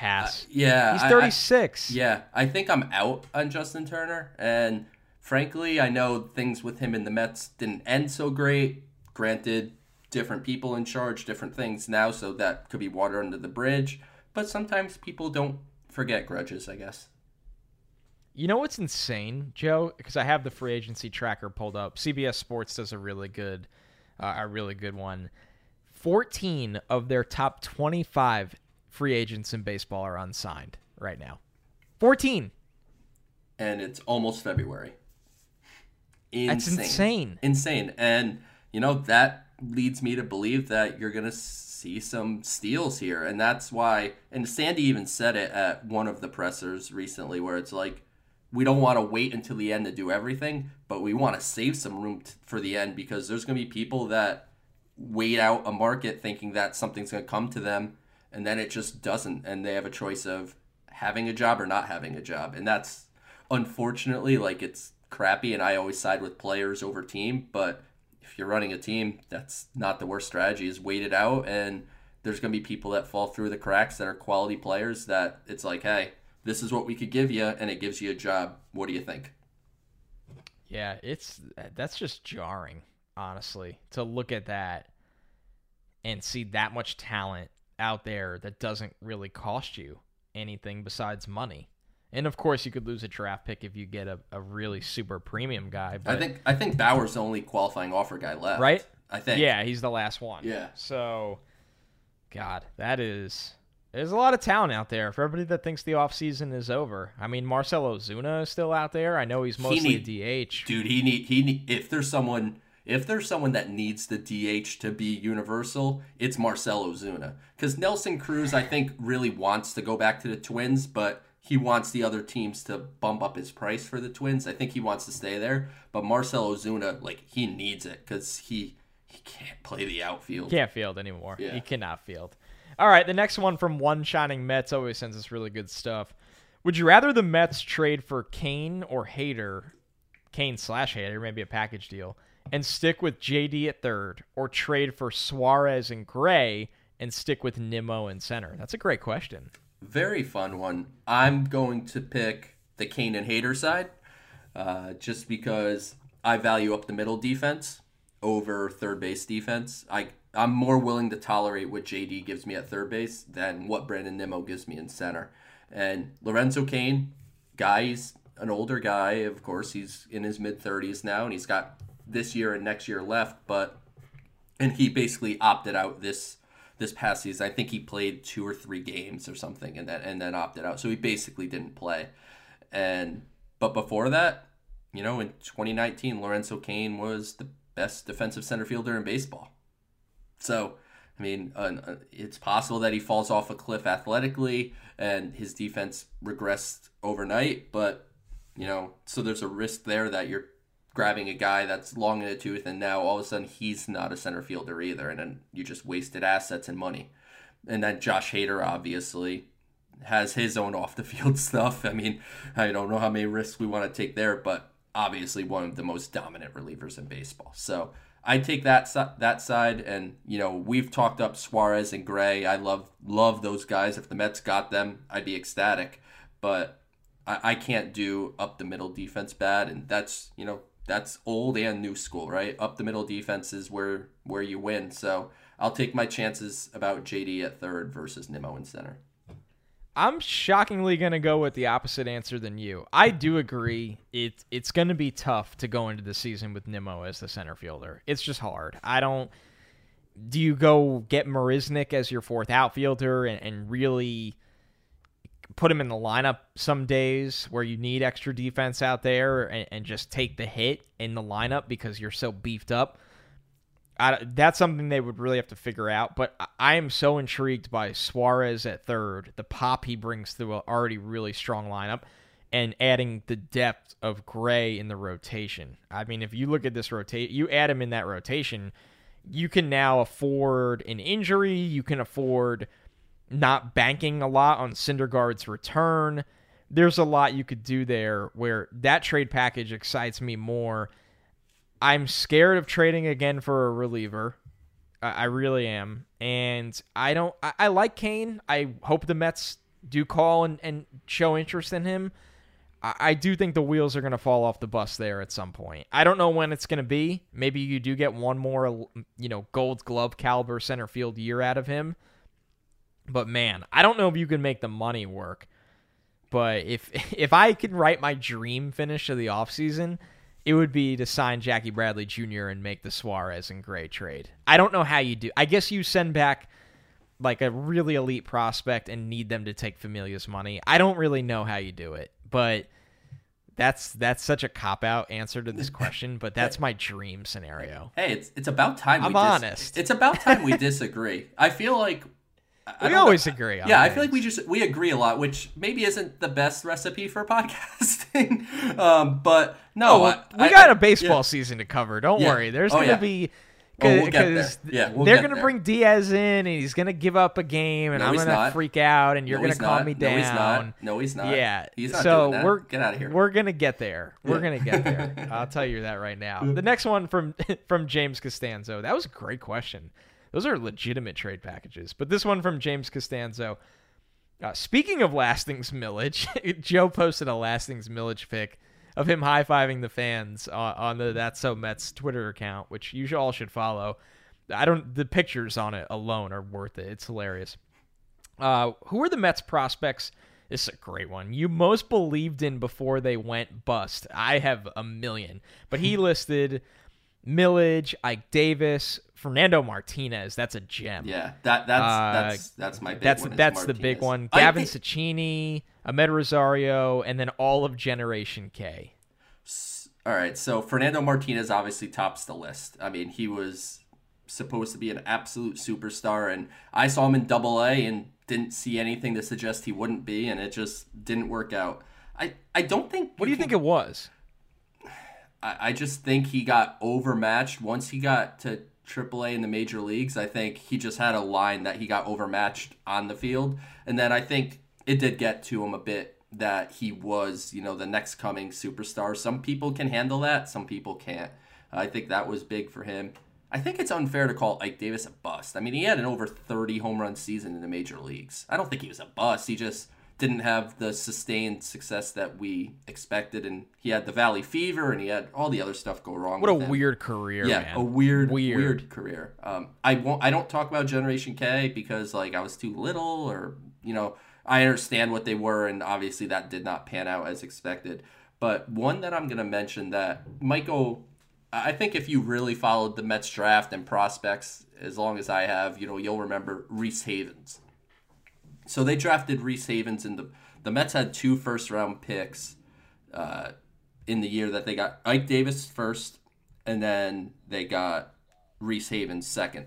Pass. Uh, yeah, he's thirty six. Yeah, I think I'm out on Justin Turner, and frankly, I know things with him in the Mets didn't end so great. Granted, different people in charge, different things now, so that could be water under the bridge. But sometimes people don't forget grudges, I guess. You know what's insane, Joe? Because I have the free agency tracker pulled up. CBS Sports does a really good, uh, a really good one. 14 of their top 25 free agents in baseball are unsigned right now. 14. And it's almost February. Insane. That's insane. Insane. And, you know, that leads me to believe that you're going to see some steals here. And that's why, and Sandy even said it at one of the pressers recently, where it's like, we don't want to wait until the end to do everything, but we want to save some room t- for the end because there's going to be people that wait out a market thinking that something's going to come to them and then it just doesn't and they have a choice of having a job or not having a job and that's unfortunately like it's crappy and I always side with players over team but if you're running a team that's not the worst strategy is wait it out and there's going to be people that fall through the cracks that are quality players that it's like hey this is what we could give you and it gives you a job. What do you think? Yeah it's that's just jarring honestly, to look at that and see that much talent out there that doesn't really cost you anything besides money. And of course, you could lose a draft pick if you get a, a really super premium guy. But, I think I think Bauer's the only qualifying offer guy left. Right? I think. Yeah, he's the last one. Yeah. So, God, that is there's a lot of talent out there for everybody that thinks the offseason is over. I mean, Marcell Ozuna is still out there. I know he's mostly he need, a DH. Dude, he need he need if there's someone if there's someone that needs the DH to be universal, it's Marcell Ozuna. Because Nelson Cruz, I think, really wants to go back to the Twins, but he wants the other teams to bump up his price for the Twins. I think he wants to stay there. But Marcell Ozuna, like, he needs it because he he can't play the outfield. He Can't field anymore. Yeah. He cannot field. All right, the next one from One Shining Mets always sends us really good stuff. Would you rather the Mets trade for Cain or Hader? Cain slash Hader, maybe a package deal and stick with JD at third, or trade for Suarez and Gray and stick with Nimmo in center? That's a great question. Very fun one. I'm going to pick the Cain and Hader side, uh, just because I value up the middle defense over third base defense. I I'm more willing to tolerate what JD gives me at third base than what Brandon Nimmo gives me in center. And Lorenzo Cain, guy, he's an older guy, of course. He's in his mid 30s now, and he's got this year and next year left, but and he basically opted out this this past season. I think he played two or three games or something, and then and then opted out. So he basically didn't play. And but before that, you know, in 2019, Lorenzo Cain was the best defensive center fielder in baseball. So, I mean, uh, it's possible that he falls off a cliff athletically and his defense regressed overnight, but you know, so there's a risk there that you're grabbing a guy that's long in the tooth and now all of a sudden he's not a center fielder either and then you just wasted assets and money. And then Josh Hader obviously has his own off the field stuff. I mean, I don't know how many risks we want to take there, but obviously one of the most dominant relievers in baseball. So I take that that side, and you know we've talked up Suarez and Gray. I love love those guys. If the Mets got them, I'd be ecstatic. But I, I can't do up the middle defense bad, and that's you know that's old and new school, right? Up the middle defense is where where you win. So I'll take my chances about JD at third versus Nimmo in center. I'm shockingly going to go with the opposite answer than you. I do agree it it's going to be tough to go into the season with Nimmo as the center fielder. It's just hard. I don't do you go get Marisnick as your fourth outfielder and, and really put him in the lineup some days where you need extra defense out there and, and just take the hit in the lineup because you're so beefed up? I, that's something they would really have to figure out. But I am so intrigued by Suarez at third, the pop he brings to an already really strong lineup, and adding the depth of Gray in the rotation. I mean, if you look at this rotate, you add him in that rotation, you can now afford an injury. You can afford not banking a lot on Syndergaard's return. There's a lot you could do there where that trade package excites me more I'm scared of trading again for a reliever. I, really am. And I don't I, like Cain. I hope the Mets do call and, and show interest in him. I, I do think the wheels are gonna fall off the bus there at some point. I don't know when it's gonna be. Maybe you do get one more you know, gold glove caliber center field year out of him. But man, I don't know if you can make the money work. But if if I can write my dream finish of the offseason, it would be to sign Jackie Bradley Jr. and make the Suarez and Gray trade. I don't know how you do. I guess you send back like a really elite prospect and need them to take Familia's money. I don't really know how you do it, but that's that's such a cop out answer to this question, but that's my dream scenario. Hey, it's it's about time. I'm honest. Dis- it's about time we disagree. I feel like I we always know. agree. yeah, things. I feel like we just we agree a lot, which maybe isn't the best recipe for podcasting. um, but no, oh, I, we I, got I, a baseball yeah. season to cover. Don't yeah. worry. There's oh, gonna yeah. be because oh, we'll yeah, we'll they're going to bring Diaz in, and he's going to give up a game, and no, I'm going to freak out, and you're no, going to calm me down. No, he's not. No, he's not. Yeah. He's not so we're get out of here. We're going to get there. We're going to get there. I'll tell you that right now. The next one from from James Costanzo. That was a great question. Those are legitimate trade packages. But this one from James Costanzo. Uh, speaking of Lastings Milledge, Joe posted a Lastings Milledge pic of him high fiving the fans on, on, the That's So Mets Twitter account, which you all should follow. I don't. The pictures on it alone are worth it. It's hilarious. Uh, who are the Mets prospects? This is a great one. You most believed in before they went bust. I have a million, but he listed Milledge, Ike Davis, Fernando Martinez. That's a gem. Yeah, that that's uh, that's that's my big that's one. that's the big one. Gavin think... Amed Rosario, and then all of Generation K. All right, so Fernando Martinez obviously tops the list. I mean, he was supposed to be an absolute superstar, and I saw him in Double A and didn't see anything to suggest he wouldn't be, and it just didn't work out. I I don't think. What do you can... think it was? I, I just think he got overmatched once he got to AAA in the major leagues. I think he just had a line that he got overmatched on the field, and then I think it did get to him a bit that he was, you know, the next coming superstar. Some people can handle that, some people can't. I think that was big for him. I think it's unfair to call Ike Davis a bust. I mean, he had an over 30 home run season in the major leagues. I don't think he was a bust. He just didn't have the sustained success that we expected, and he had the Valley Fever, and he had all the other stuff go wrong. What a him. weird career, yeah, man. a weird, weird, weird career. Um, I won't. I don't talk about Generation K because like I was too little, or you know, I understand what they were, and obviously that did not pan out as expected. But one that I'm gonna mention that Michael, I think if you really followed the Mets draft and prospects as long as I have, you know, you'll remember Reese Havens. So they drafted Reese Havens in the the Mets had two first round picks uh, in the year that they got Ike Davis first, and then they got Reese Havens second.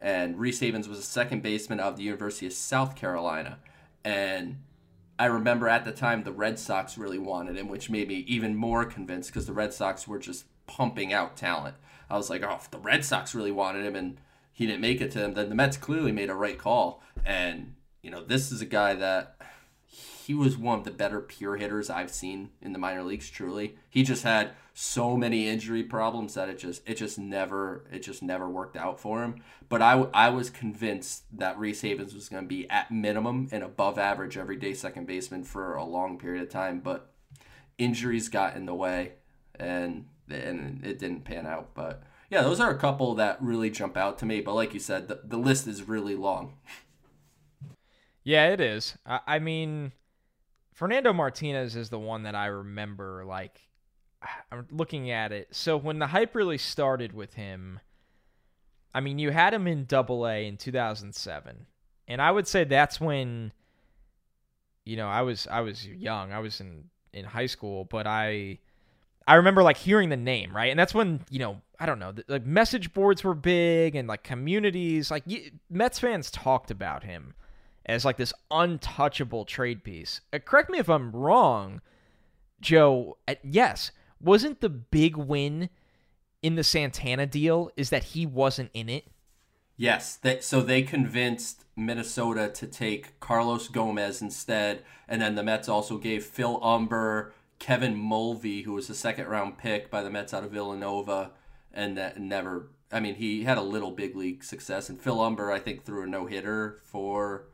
And Reese Havens was a second baseman of the University of South Carolina, and I remember at the time the Red Sox really wanted him, which made me even more convinced because the Red Sox were just pumping out talent. I was like, oh, if the Red Sox really wanted him and he didn't make it to them, then the Mets clearly made a right call. And, you know, this is a guy that he was one of the better pure hitters I've seen in the minor leagues. Truly, he just had so many injury problems that it just it just never it just never worked out for him. But I I was convinced that Reese Havens was going to be at minimum an above average everyday second baseman for a long period of time. But injuries got in the way, and and it didn't pan out. But yeah, those are a couple that really jump out to me. But like you said, the, the list is really long. Yeah, it is. I, I mean, Fernando Martinez is the one that I remember. Like, I'm looking at it. So when the hype really started with him, I mean, you had him in Double A in 2007, and I would say that's when, you know, I was I was young. I was in in high school, but I I remember like hearing the name, right? And that's when, you know, I don't know, like message boards were big and like communities, like Mets fans talked about him as like this untouchable trade piece. Uh, correct me if I'm wrong, Joe. Uh, yes, wasn't the big win in the Santana deal is that he wasn't in it? Yes, they, so they convinced Minnesota to take Carlos Gomez instead, and then the Mets also gave Phil Humber, Kevin Mulvey, who was a second round pick by the Mets out of Villanova, and that never. I mean, he had a little big league success, and Phil Humber, I think, threw a no hitter for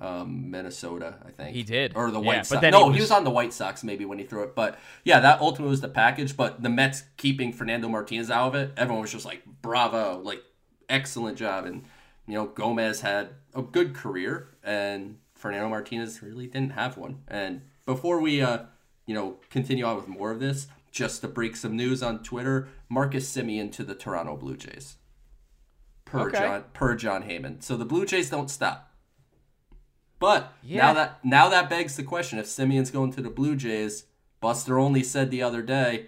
um, Minnesota, I think. He did. Or the White yeah, Sox. But then no, he was... he was... on the White Sox maybe when he threw it. But yeah, that ultimately was the package. But the Mets keeping Fernando Martinez out of it, everyone was just like, bravo, like, excellent job. And, you know, Gomez had a good career, and Fernando Martinez really didn't have one. And before we, uh, you know, continue on with more of this, just to break some news on Twitter, Marcus Semien to the Toronto Blue Jays. Per okay. John per Jon Heyman. So the Blue Jays don't stop but yeah. now that now that begs the question: if Semien's going to the Blue Jays, Buster Olney said the other day,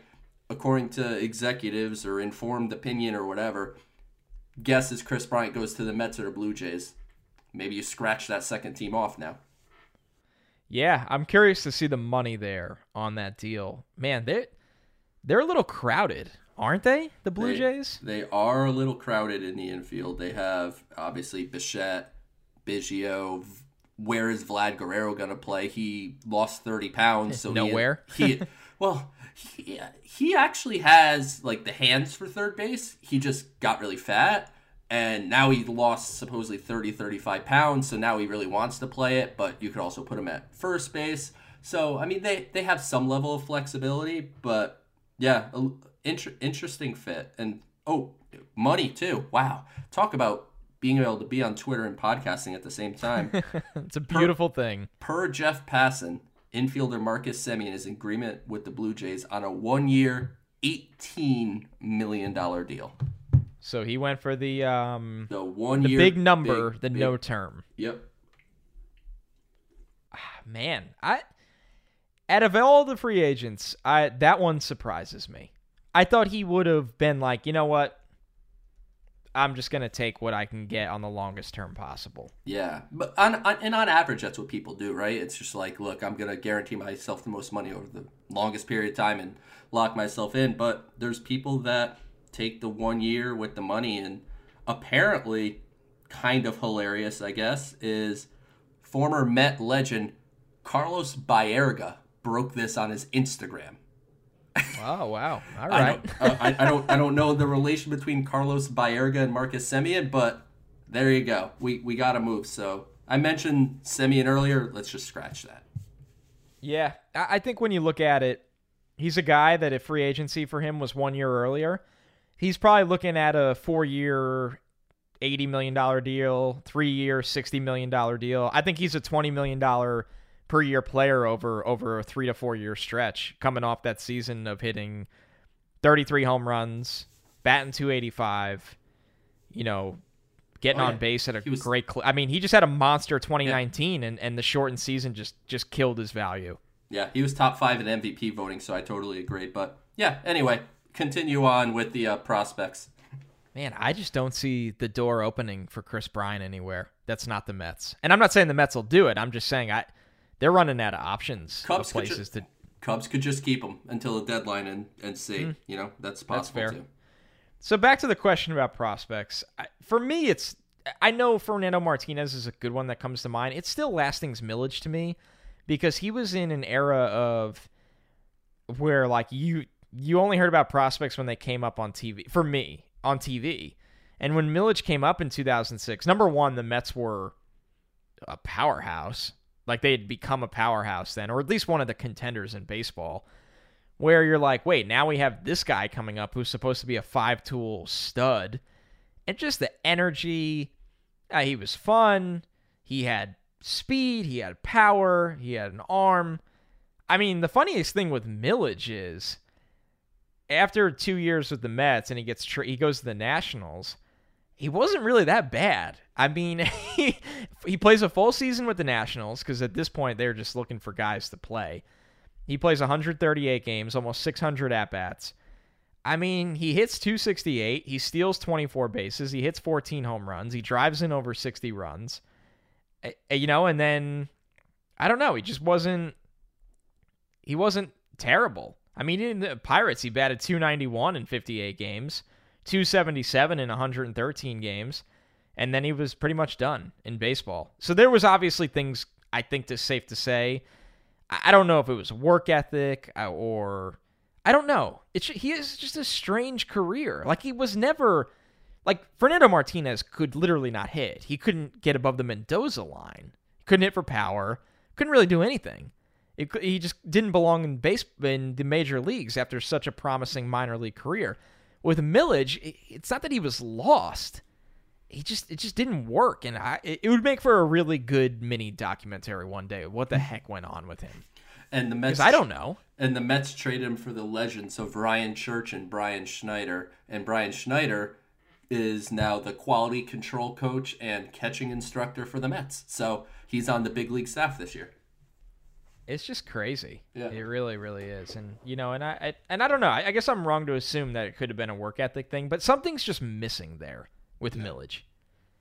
according to executives or informed opinion or whatever, guesses Kris Bryant goes to the Mets or the Blue Jays. Maybe you scratch that second team off now. Yeah, I'm curious to see the money there on that deal. Man, they they're a little crowded, aren't they? The Blue they, Jays. They are a little crowded in the infield. They have obviously Bichette, Biggio, where is Vlad Guerrero going to play? He lost 30 pounds. So Nowhere. He, he well, he, he actually has like the hands for third base. He just got really fat. And now he lost supposedly 30, 35 pounds. So now he really wants to play it. But you could also put him at first base. So, I mean, they, they have some level of flexibility. But yeah, inter- interesting fit. And oh, money too. Wow. Talk about being able to be on Twitter and podcasting at the same time. it's a beautiful per, thing. Per Jeff Passan, infielder Marcus Semien is in agreement with the Blue Jays on a one-year, eighteen million dollar deal. So he went for the um the one the year big number, big, the big, no term. Yep. Ah, man, I out of all the free agents, I that one surprises me. I thought he would have been like, you know what, I'm just gonna take what I can get on the longest term possible. Yeah, but on, on, and on average, that's what people do, right? It's just like, look, I'm gonna guarantee myself the most money over the longest period of time and lock myself in. But there's people that take the one year with the money, and apparently, kind of hilarious, I guess, is former Met legend Carlos Baerga broke this on his Instagram. Oh wow! All right. I don't, uh, I, I, don't. I don't know the relation between Carlos Baerga and Marcus Semien, but there you go. We we got to move. So I mentioned Semien earlier. Let's just scratch that. Yeah, I think when you look at it, he's a guy that if free agency for him was one year earlier, he's probably looking at a four-year, eighty million dollar deal, three-year, sixty million dollar deal. I think he's a twenty million dollar per year player over over a three to four year stretch, coming off that season of hitting 33 home runs, batting 285, you know, getting Oh, on base at a was- great clip. I mean, he just had a monster 2019, and, and the shortened season just just killed his value. Yeah, he was top five in MVP voting, so I totally agree, But yeah, anyway, continue on with the uh, prospects. Man, I just don't see the door opening for Kris Bryant anywhere. That's not the Mets, and I'm not saying the Mets will do it. I'm just saying I they're running out of options Cubs of could places ju- to. Cubs could just keep them until the deadline and, and see. Hmm. You know, that's possible fair. too. So back to the question about prospects. I, for me, it's I know Fernando Martinez is a good one that comes to mind. It's still Lastings Milledge to me because he was in an era of where like you you only heard about prospects when they came up on TV. For me, on TV. And when Milledge came up in 2006, number 1, the Mets were a powerhouse. Like they had become a powerhouse then, or at least one of the contenders in baseball where you're like, wait, now we have this guy coming up who's supposed to be a five tool stud. And just the energy. Uh, he was fun. He had speed. He had power. He had an arm. I mean, the funniest thing with Milledge is after two years with the Mets and he gets tra- he goes to the Nationals, he wasn't really that bad. I mean, he, he plays a full season with the Nationals because at this point they're just looking for guys to play. He plays 138 games, almost 600 at bats. I mean, he hits 268. He steals 24 bases. He hits 14 home runs. He drives in over 60 runs. Eh, eh, You know, and then I don't know. He just wasn't. He wasn't terrible. I mean, in the Pirates, he batted 291 in 58 games, 277 in 113 games, and then he was pretty much done in baseball. So there was obviously things I think that's safe to say. I don't know if it was work ethic uh, or I don't know. It's he has just a strange career. Like he was never like Fernando Martinez could literally not hit. He couldn't get above the Mendoza line. Couldn't hit for power. Couldn't really do anything. It, he just didn't belong in base in the major leagues after such a promising minor league career. With Milledge, it's not that he was lost. He just it just didn't work, and I it would make for a really good mini documentary one day. What the heck went on with him? And the Mets. I don't know. And the Mets traded him for the legends of Ryan Church and Brian Schneider. And Brian Schneider is now the quality control coach and catching instructor for the Mets. So he's on the big league staff this year. It's just crazy. Yeah. It really, really is. And you know, and I, I and I don't know. I, I guess I'm wrong to assume that it could have been a work ethic thing, but something's just missing there with Milledge.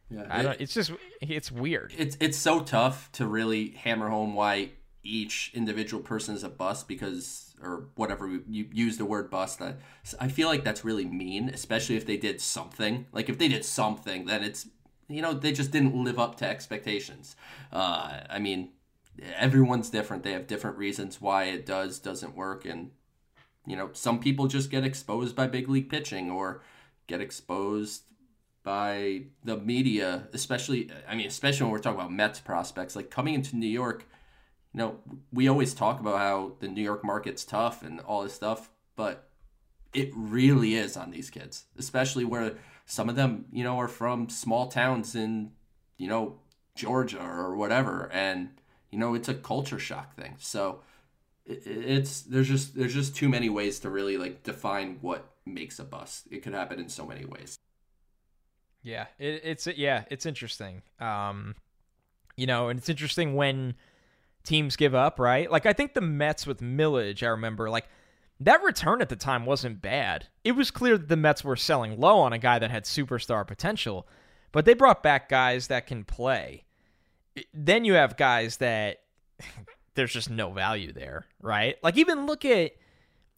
Yeah, I it- don't. It's just it's weird. it's it's so tough to really hammer home why each individual person is a bust because or whatever you use the word bust I, I feel like that's really mean especially if they did something like if they did something then it's you know they just didn't live up to expectations uh, i mean everyone's different. They have different reasons why it does doesn't work. And you know some people just get exposed by big league pitching or get exposed by the media, especially I mean, especially when we're talking about Mets prospects, like coming into New York, you know, we always talk about how the New York market's tough and all this stuff, but it really is on these kids, especially where some of them, you know, are from small towns in, you know, Georgia or whatever, and you know, it's a culture shock thing. So it's there's just there's just too many ways to really like define what makes a bust. It could happen in so many ways. Yeah, it, it's yeah, it's interesting. Um, you know, and it's interesting when teams give up, right? Like I think the Mets with Milledge, I remember like that return at the time wasn't bad. It was clear that the Mets were selling low on a guy that had superstar potential, but they brought back guys that can play. Then you have guys that there's just no value there, right? Like even look at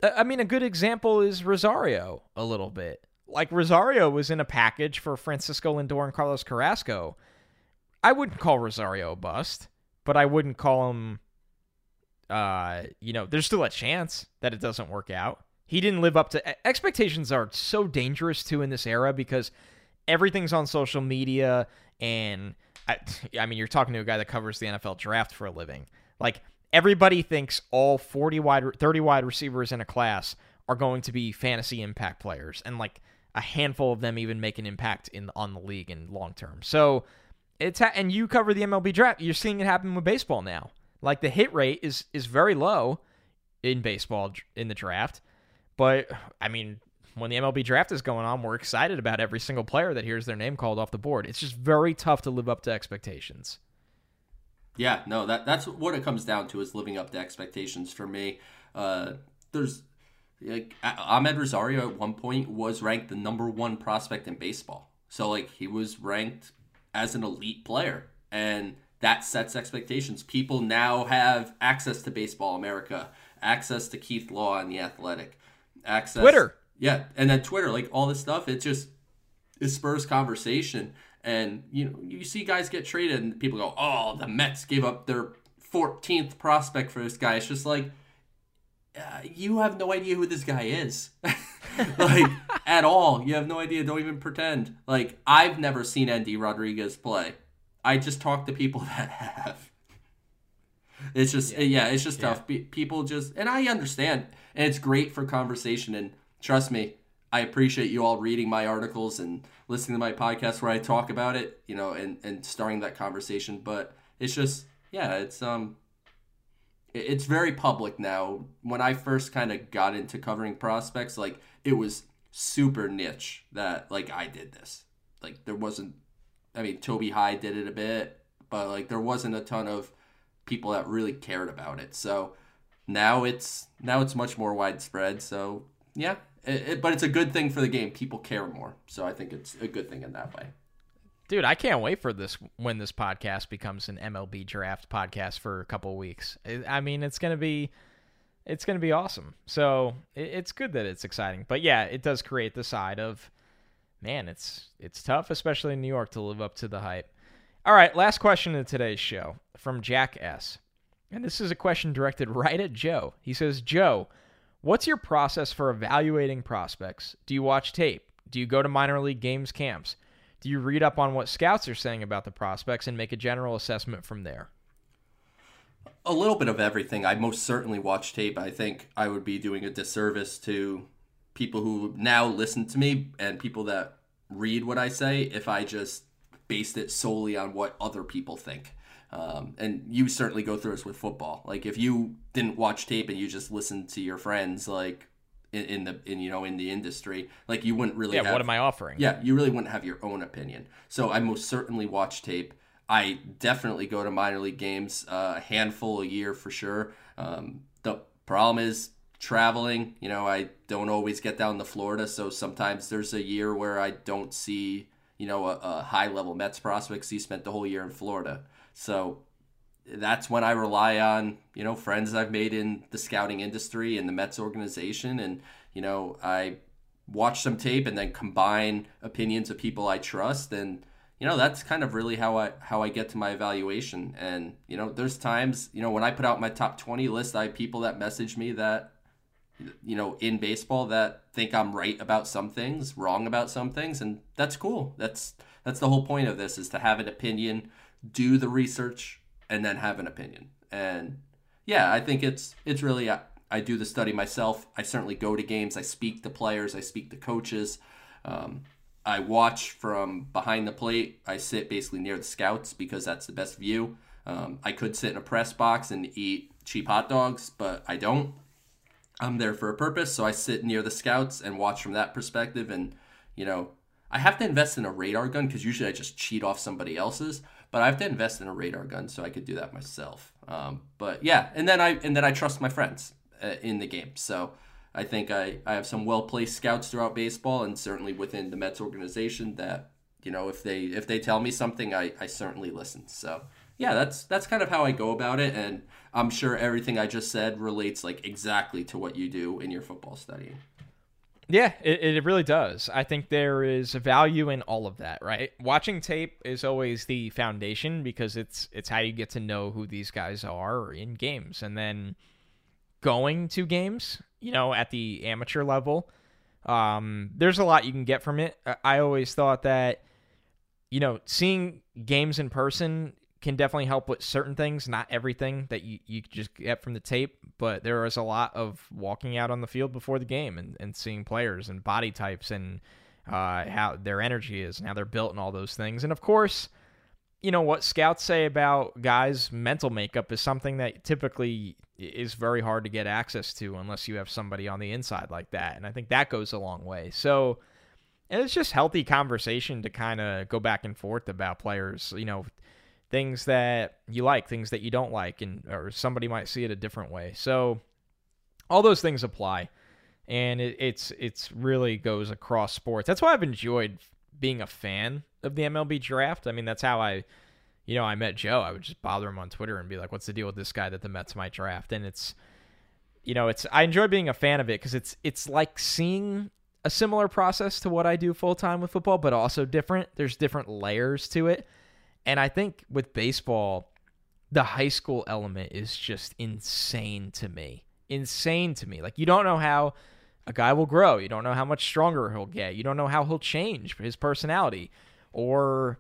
I mean a good example is Rosario a little bit. Like Rosario was in a package for Francisco Lindor and Carlos Carrasco. I wouldn't call Rosario a bust, but I wouldn't call him uh, you know, there's still a chance that it doesn't work out. He didn't live up to expectations are so dangerous too in this era because everything's on social media and I, I mean, you're talking to a guy that covers the NFL draft for a living. Like everybody thinks all 40 wide 30 wide receivers in a class are going to be fantasy impact players and like a handful of them even make an impact in on the league in long term. So it's ha- and you cover the MLB draft. You're seeing it happen with baseball now. Like the hit rate is is very low in baseball in the draft, but I mean, when the MLB draft is going on, we're excited about every single player that hears their name called off the board. It's just very tough to live up to expectations. Yeah, no, that that's what it comes down to is living up to expectations for me. Uh, there's like Amed Rosario at one point was ranked the number one prospect in baseball. So like he was ranked as an elite player, and that sets expectations. People now have access to Baseball America, access to Keith Law and the Athletic, access Twitter. Yeah, and then Twitter, like all this stuff, it just it spurs conversation. And you know, you see guys get traded, and people go, "Oh, the Mets gave up their 14th prospect for this guy." It's just like uh, you have no idea who this guy is, like at all. You have no idea. Don't even pretend. Like I've never seen Endy Rodriguez play. I just talk to people that have. It's just yeah, yeah it's just yeah. tough. People just and I understand, and it's great for conversation. And trust me, I appreciate you all reading my articles and listening to my podcast where I talk about it, you know, and and starting that conversation. But it's just yeah, it's um it's very public now. When I first kind of got into covering prospects, like it was super niche that like I did this. Like there wasn't I mean Toby Hyde did it a bit, but like there wasn't a ton of people that really cared about it. So now it's now it's much more widespread. So yeah, it, but it's a good thing for the game. People care more. So I think it's a good thing in that way. Dude, I can't wait for this when this podcast becomes an MLB draft podcast for a couple weeks. I mean, it's gonna be, it's gonna be awesome. So it's good that it's exciting. But yeah, it does create the side of, man, it's it's tough, especially in New York, to live up to the hype. All right, last question of today's show from Jack S. And this is a question directed right at Joe. He says, Joe, what's your process for evaluating prospects? Do you watch tape? Do you go to minor league games camps? Do you read up on what scouts are saying about the prospects and make a general assessment from there? A little bit of everything. I most certainly watch tape. I think I would be doing a disservice to people who now listen to me and people that read what I say if I just based it solely on what other people think. Um, and you certainly go through this with football. Like if you didn't watch tape and you just listened to your friends, like in, in, the in you know in the industry like you wouldn't really yeah have, what am i offering? Yeah you really wouldn't have your own opinion. So i most certainly watch tape. I definitely go to minor league games uh, a handful a year for sure. Um, the problem is traveling. You know i don't always get down to florida so sometimes there's a year where i don't see you know a, a high level mets prospects. He spent the whole year in florida so that's when I rely on you know friends I've made in the scouting industry and the Mets organization, and you know I watch some tape and then combine opinions of people I trust, and you know that's kind of really how I how I get to my evaluation. And you know there's times you know when I put out my top twenty list, I have people that message me that you know in baseball that think I'm right about some things, wrong about some things, and that's cool. That's that's the whole point of this is to have an opinion, do the research, and then have an opinion. And yeah, I think it's it's really I, do the study myself. I certainly go to games. I speak to players. I speak to coaches. Um, I watch from behind the plate. I sit basically near the scouts because that's the best view. Um, I could sit in a press box and eat cheap hot dogs, but I don't. I'm there for a purpose, so I sit near the scouts and watch from that perspective. And you know, I have to invest in a radar gun because usually I just cheat off somebody else's. But I have to invest in a radar gun so I could do that myself. Um, but yeah, and then I and then I trust my friends uh, in the game. So I think I, I have some well placed scouts throughout baseball, and certainly within the Mets organization that you know if they if they tell me something, I, I certainly listen. So yeah, that's that's kind of how I go about it, and I'm sure everything I just said relates like exactly to what you do in your football studying. Yeah, it, it really does. I think there is value in all of that, right? Watching tape is always the foundation because it's it's how you get to know who these guys are in games. And then going to games, you know, at the amateur level, um, there's a lot you can get from it. I always thought that, you know, seeing games in person can definitely help with certain things, not everything that you, you just get from the tape, but there is a lot of walking out on the field before the game and, and seeing players and body types and uh, how their energy is and how they're built and all those things. And of course, you know what scouts say about guys' mental makeup is something that typically is very hard to get access to unless you have somebody on the inside like that. And I think that goes a long way. So and it's just healthy conversation to kind of go back and forth about players, you know, things that you like, things that you don't like, and or somebody might see it a different way. So all those things apply, and it, it's it's really goes across sports. That's why I've enjoyed being a fan of the MLB draft. I mean, that's how I, you know, I met Joe. I would just bother him on Twitter and be like, "What's the deal with this guy that the Mets might draft?" And it's, you know, it's I enjoy being a fan of it because it's it's like seeing a similar process to what I do full time with football, but also different. There's different layers to it. And I think with baseball, the high school element is just insane to me. Insane to me. Like, you don't know how a guy will grow. You don't know how much stronger he'll get. You don't know how he'll change his personality. Or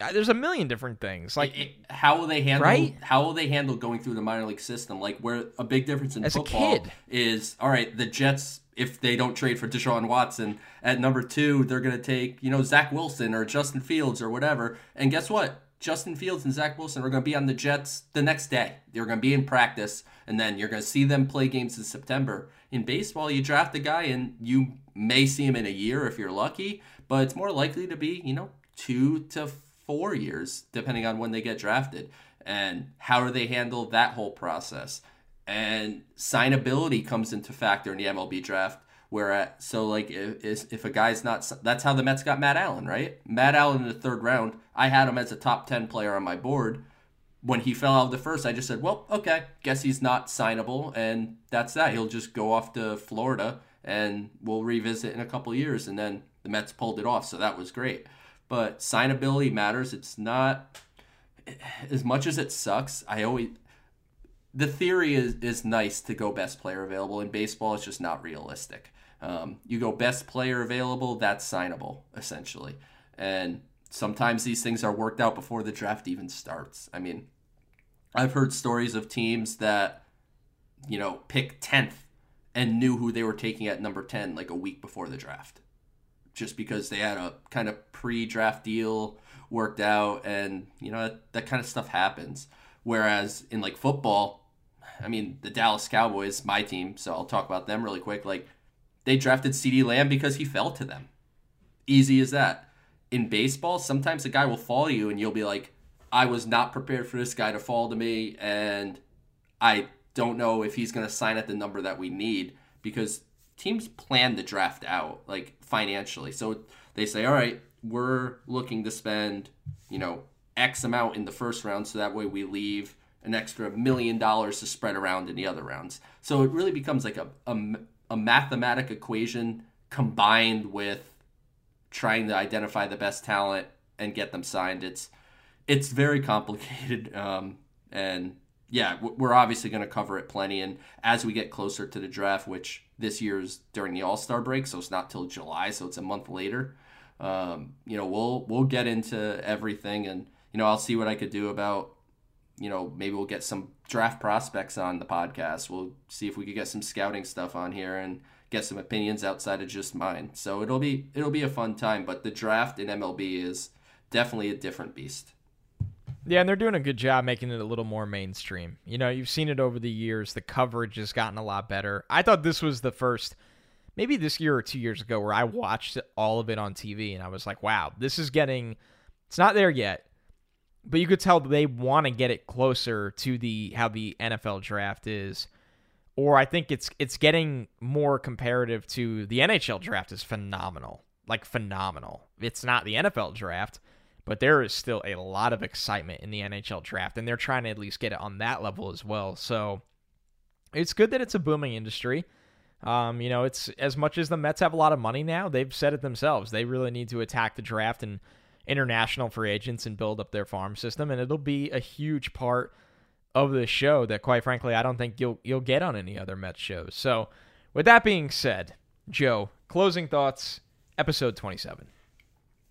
uh, there's a million different things. Like, it, it, how will they handle? Right? How will they handle going through the minor league system? Like, where a big difference in As a football kid. is all right. The Jets if they don't trade for Deshaun Watson at number two, they're going to take, you know, Zach Wilson or Justin Fields or whatever. And guess what? Justin Fields and Zach Wilson are going to be on the Jets the next day. They're going to be in practice, and then you're going to see them play games in September. In baseball, you draft a guy, and you may see him in a year if you're lucky, but it's more likely to be, you know, two to four years, depending on when they get drafted. And how do they handle that whole process? And signability comes into factor in the MLB draft. Where at, so like if if a guy's not that's how the Mets got Matt Allan right? Matt Allan in the third round I had him as a top ten player on my board. When he fell out of the first I just said well okay guess he's not signable and that's that. He'll just go off to Florida and we'll revisit in a couple years and then the Mets pulled it off so that was great. But signability matters. It's not eh, as much as it sucks I always the theory is is nice to go best player available in baseball. It's just not realistic. Um, you go best player available, that's signable essentially, and sometimes these things are worked out before the draft even starts. I mean, I've heard stories of teams that you know pick tenth and knew who they were taking at number ten like a week before the draft, just because they had a kind of pre-draft deal worked out, and you know that, that kind of stuff happens. Whereas in like football, I mean, the Dallas Cowboys, my team, so I'll talk about them really quick. Like, they drafted CeeDee Lamb because he fell to them. Easy as that. In baseball, sometimes a guy will fall you and you'll be like, I was not prepared for this guy to fall to me, and I don't know if he's going to sign at the number that we need because teams plan the draft out, like financially. So they say, all right, we're looking to spend, you know, X amount in the first round so that way we leave an extra million dollars to spread around in the other rounds. So it really becomes like a, a, a mathematic equation combined with trying to identify the best talent and get them signed. It's it's very complicated, um, and yeah, we're obviously going to cover it plenty. And as we get closer to the draft, which this year is during the All Star break, so it's not till July, so it's a month later. Um, you know, we'll we'll get into everything, and you know, I'll see what I could do about you know, maybe we'll get some draft prospects on the podcast. We'll see if we could get some scouting stuff on here and get some opinions outside of just mine. So it'll be it'll be a fun time, but the draft in MLB is definitely a different beast. Yeah, and they're doing a good job making it a little more mainstream. You know, you've seen it over the years. The coverage has gotten a lot better. I thought this was the first maybe this year or 2 years ago where I watched all of it on TV and I was like, "Wow, this is getting it's not there yet, but you could tell they want to get it closer to the how the NFL draft is or I think it's it's getting more comparative to the NHL draft is phenomenal. Like phenomenal. It's not the NFL draft, but there is still a lot of excitement in the NHL draft and they're trying to at least get it on that level as well. So it's good that it's a booming industry. Um, you know, it's as much as the Mets have a lot of money now, they've said it themselves. They really need to attack the draft and international free agents and build up their farm system, and it'll be a huge part of the show that, quite frankly, I don't think you'll you'll get on any other Mets shows. So, with that being said, Joe, closing thoughts, episode twenty-seven.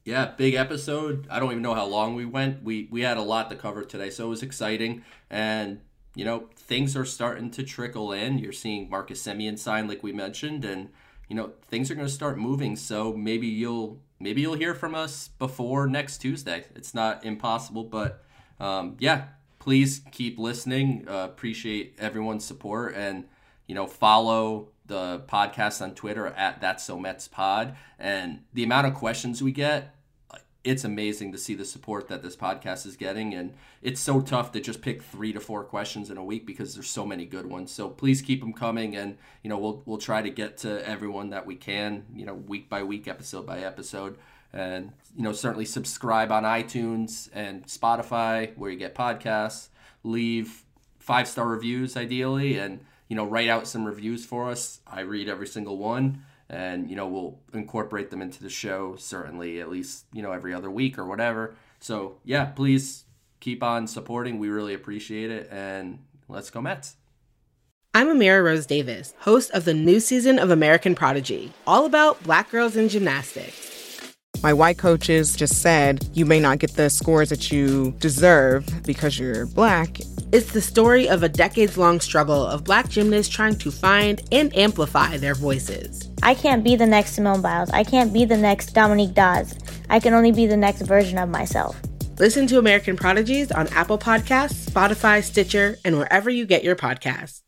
Yeah, big episode. I don't even know how long we went. We we had a lot to cover today, so it was exciting. And you know, things are starting to trickle in. You're seeing Marcus Semien sign, like we mentioned, and you know things are going to start moving. So maybe you'll maybe you'll hear from us before next Tuesday. It's not impossible, but um, yeah, please keep listening. Uh, appreciate everyone's support and you know follow the podcast on Twitter at That's So Mets Pod. And the amount of questions we get, it's amazing to see the support that this podcast is getting. And it's so tough to just pick three to four questions in a week because there's so many good ones. So please keep them coming, and you know we'll we'll try to get to everyone that we can, you know, week by week, episode by episode. And you know, certainly subscribe on iTunes and Spotify where you get podcasts. Leave five star reviews ideally, and you know, write out some reviews for us. I read every single one and you know, we'll incorporate them into the show certainly at least, you know, every other week or whatever. So, yeah, please keep on supporting. We really appreciate it and let's go Mets. I'm Amira Rose Davis, host of the new season of American Prodigy, all about black girls in gymnastics. My white coaches just said, you may not get the scores that you deserve because you're black. It's the story of a decades long struggle of black gymnasts trying to find and amplify their voices. I can't be the next Simone Biles. I can't be the next Dominique Dawes. I can only be the next version of myself. Listen to American Prodigies on Apple Podcasts, Spotify, Stitcher, and wherever you get your podcasts.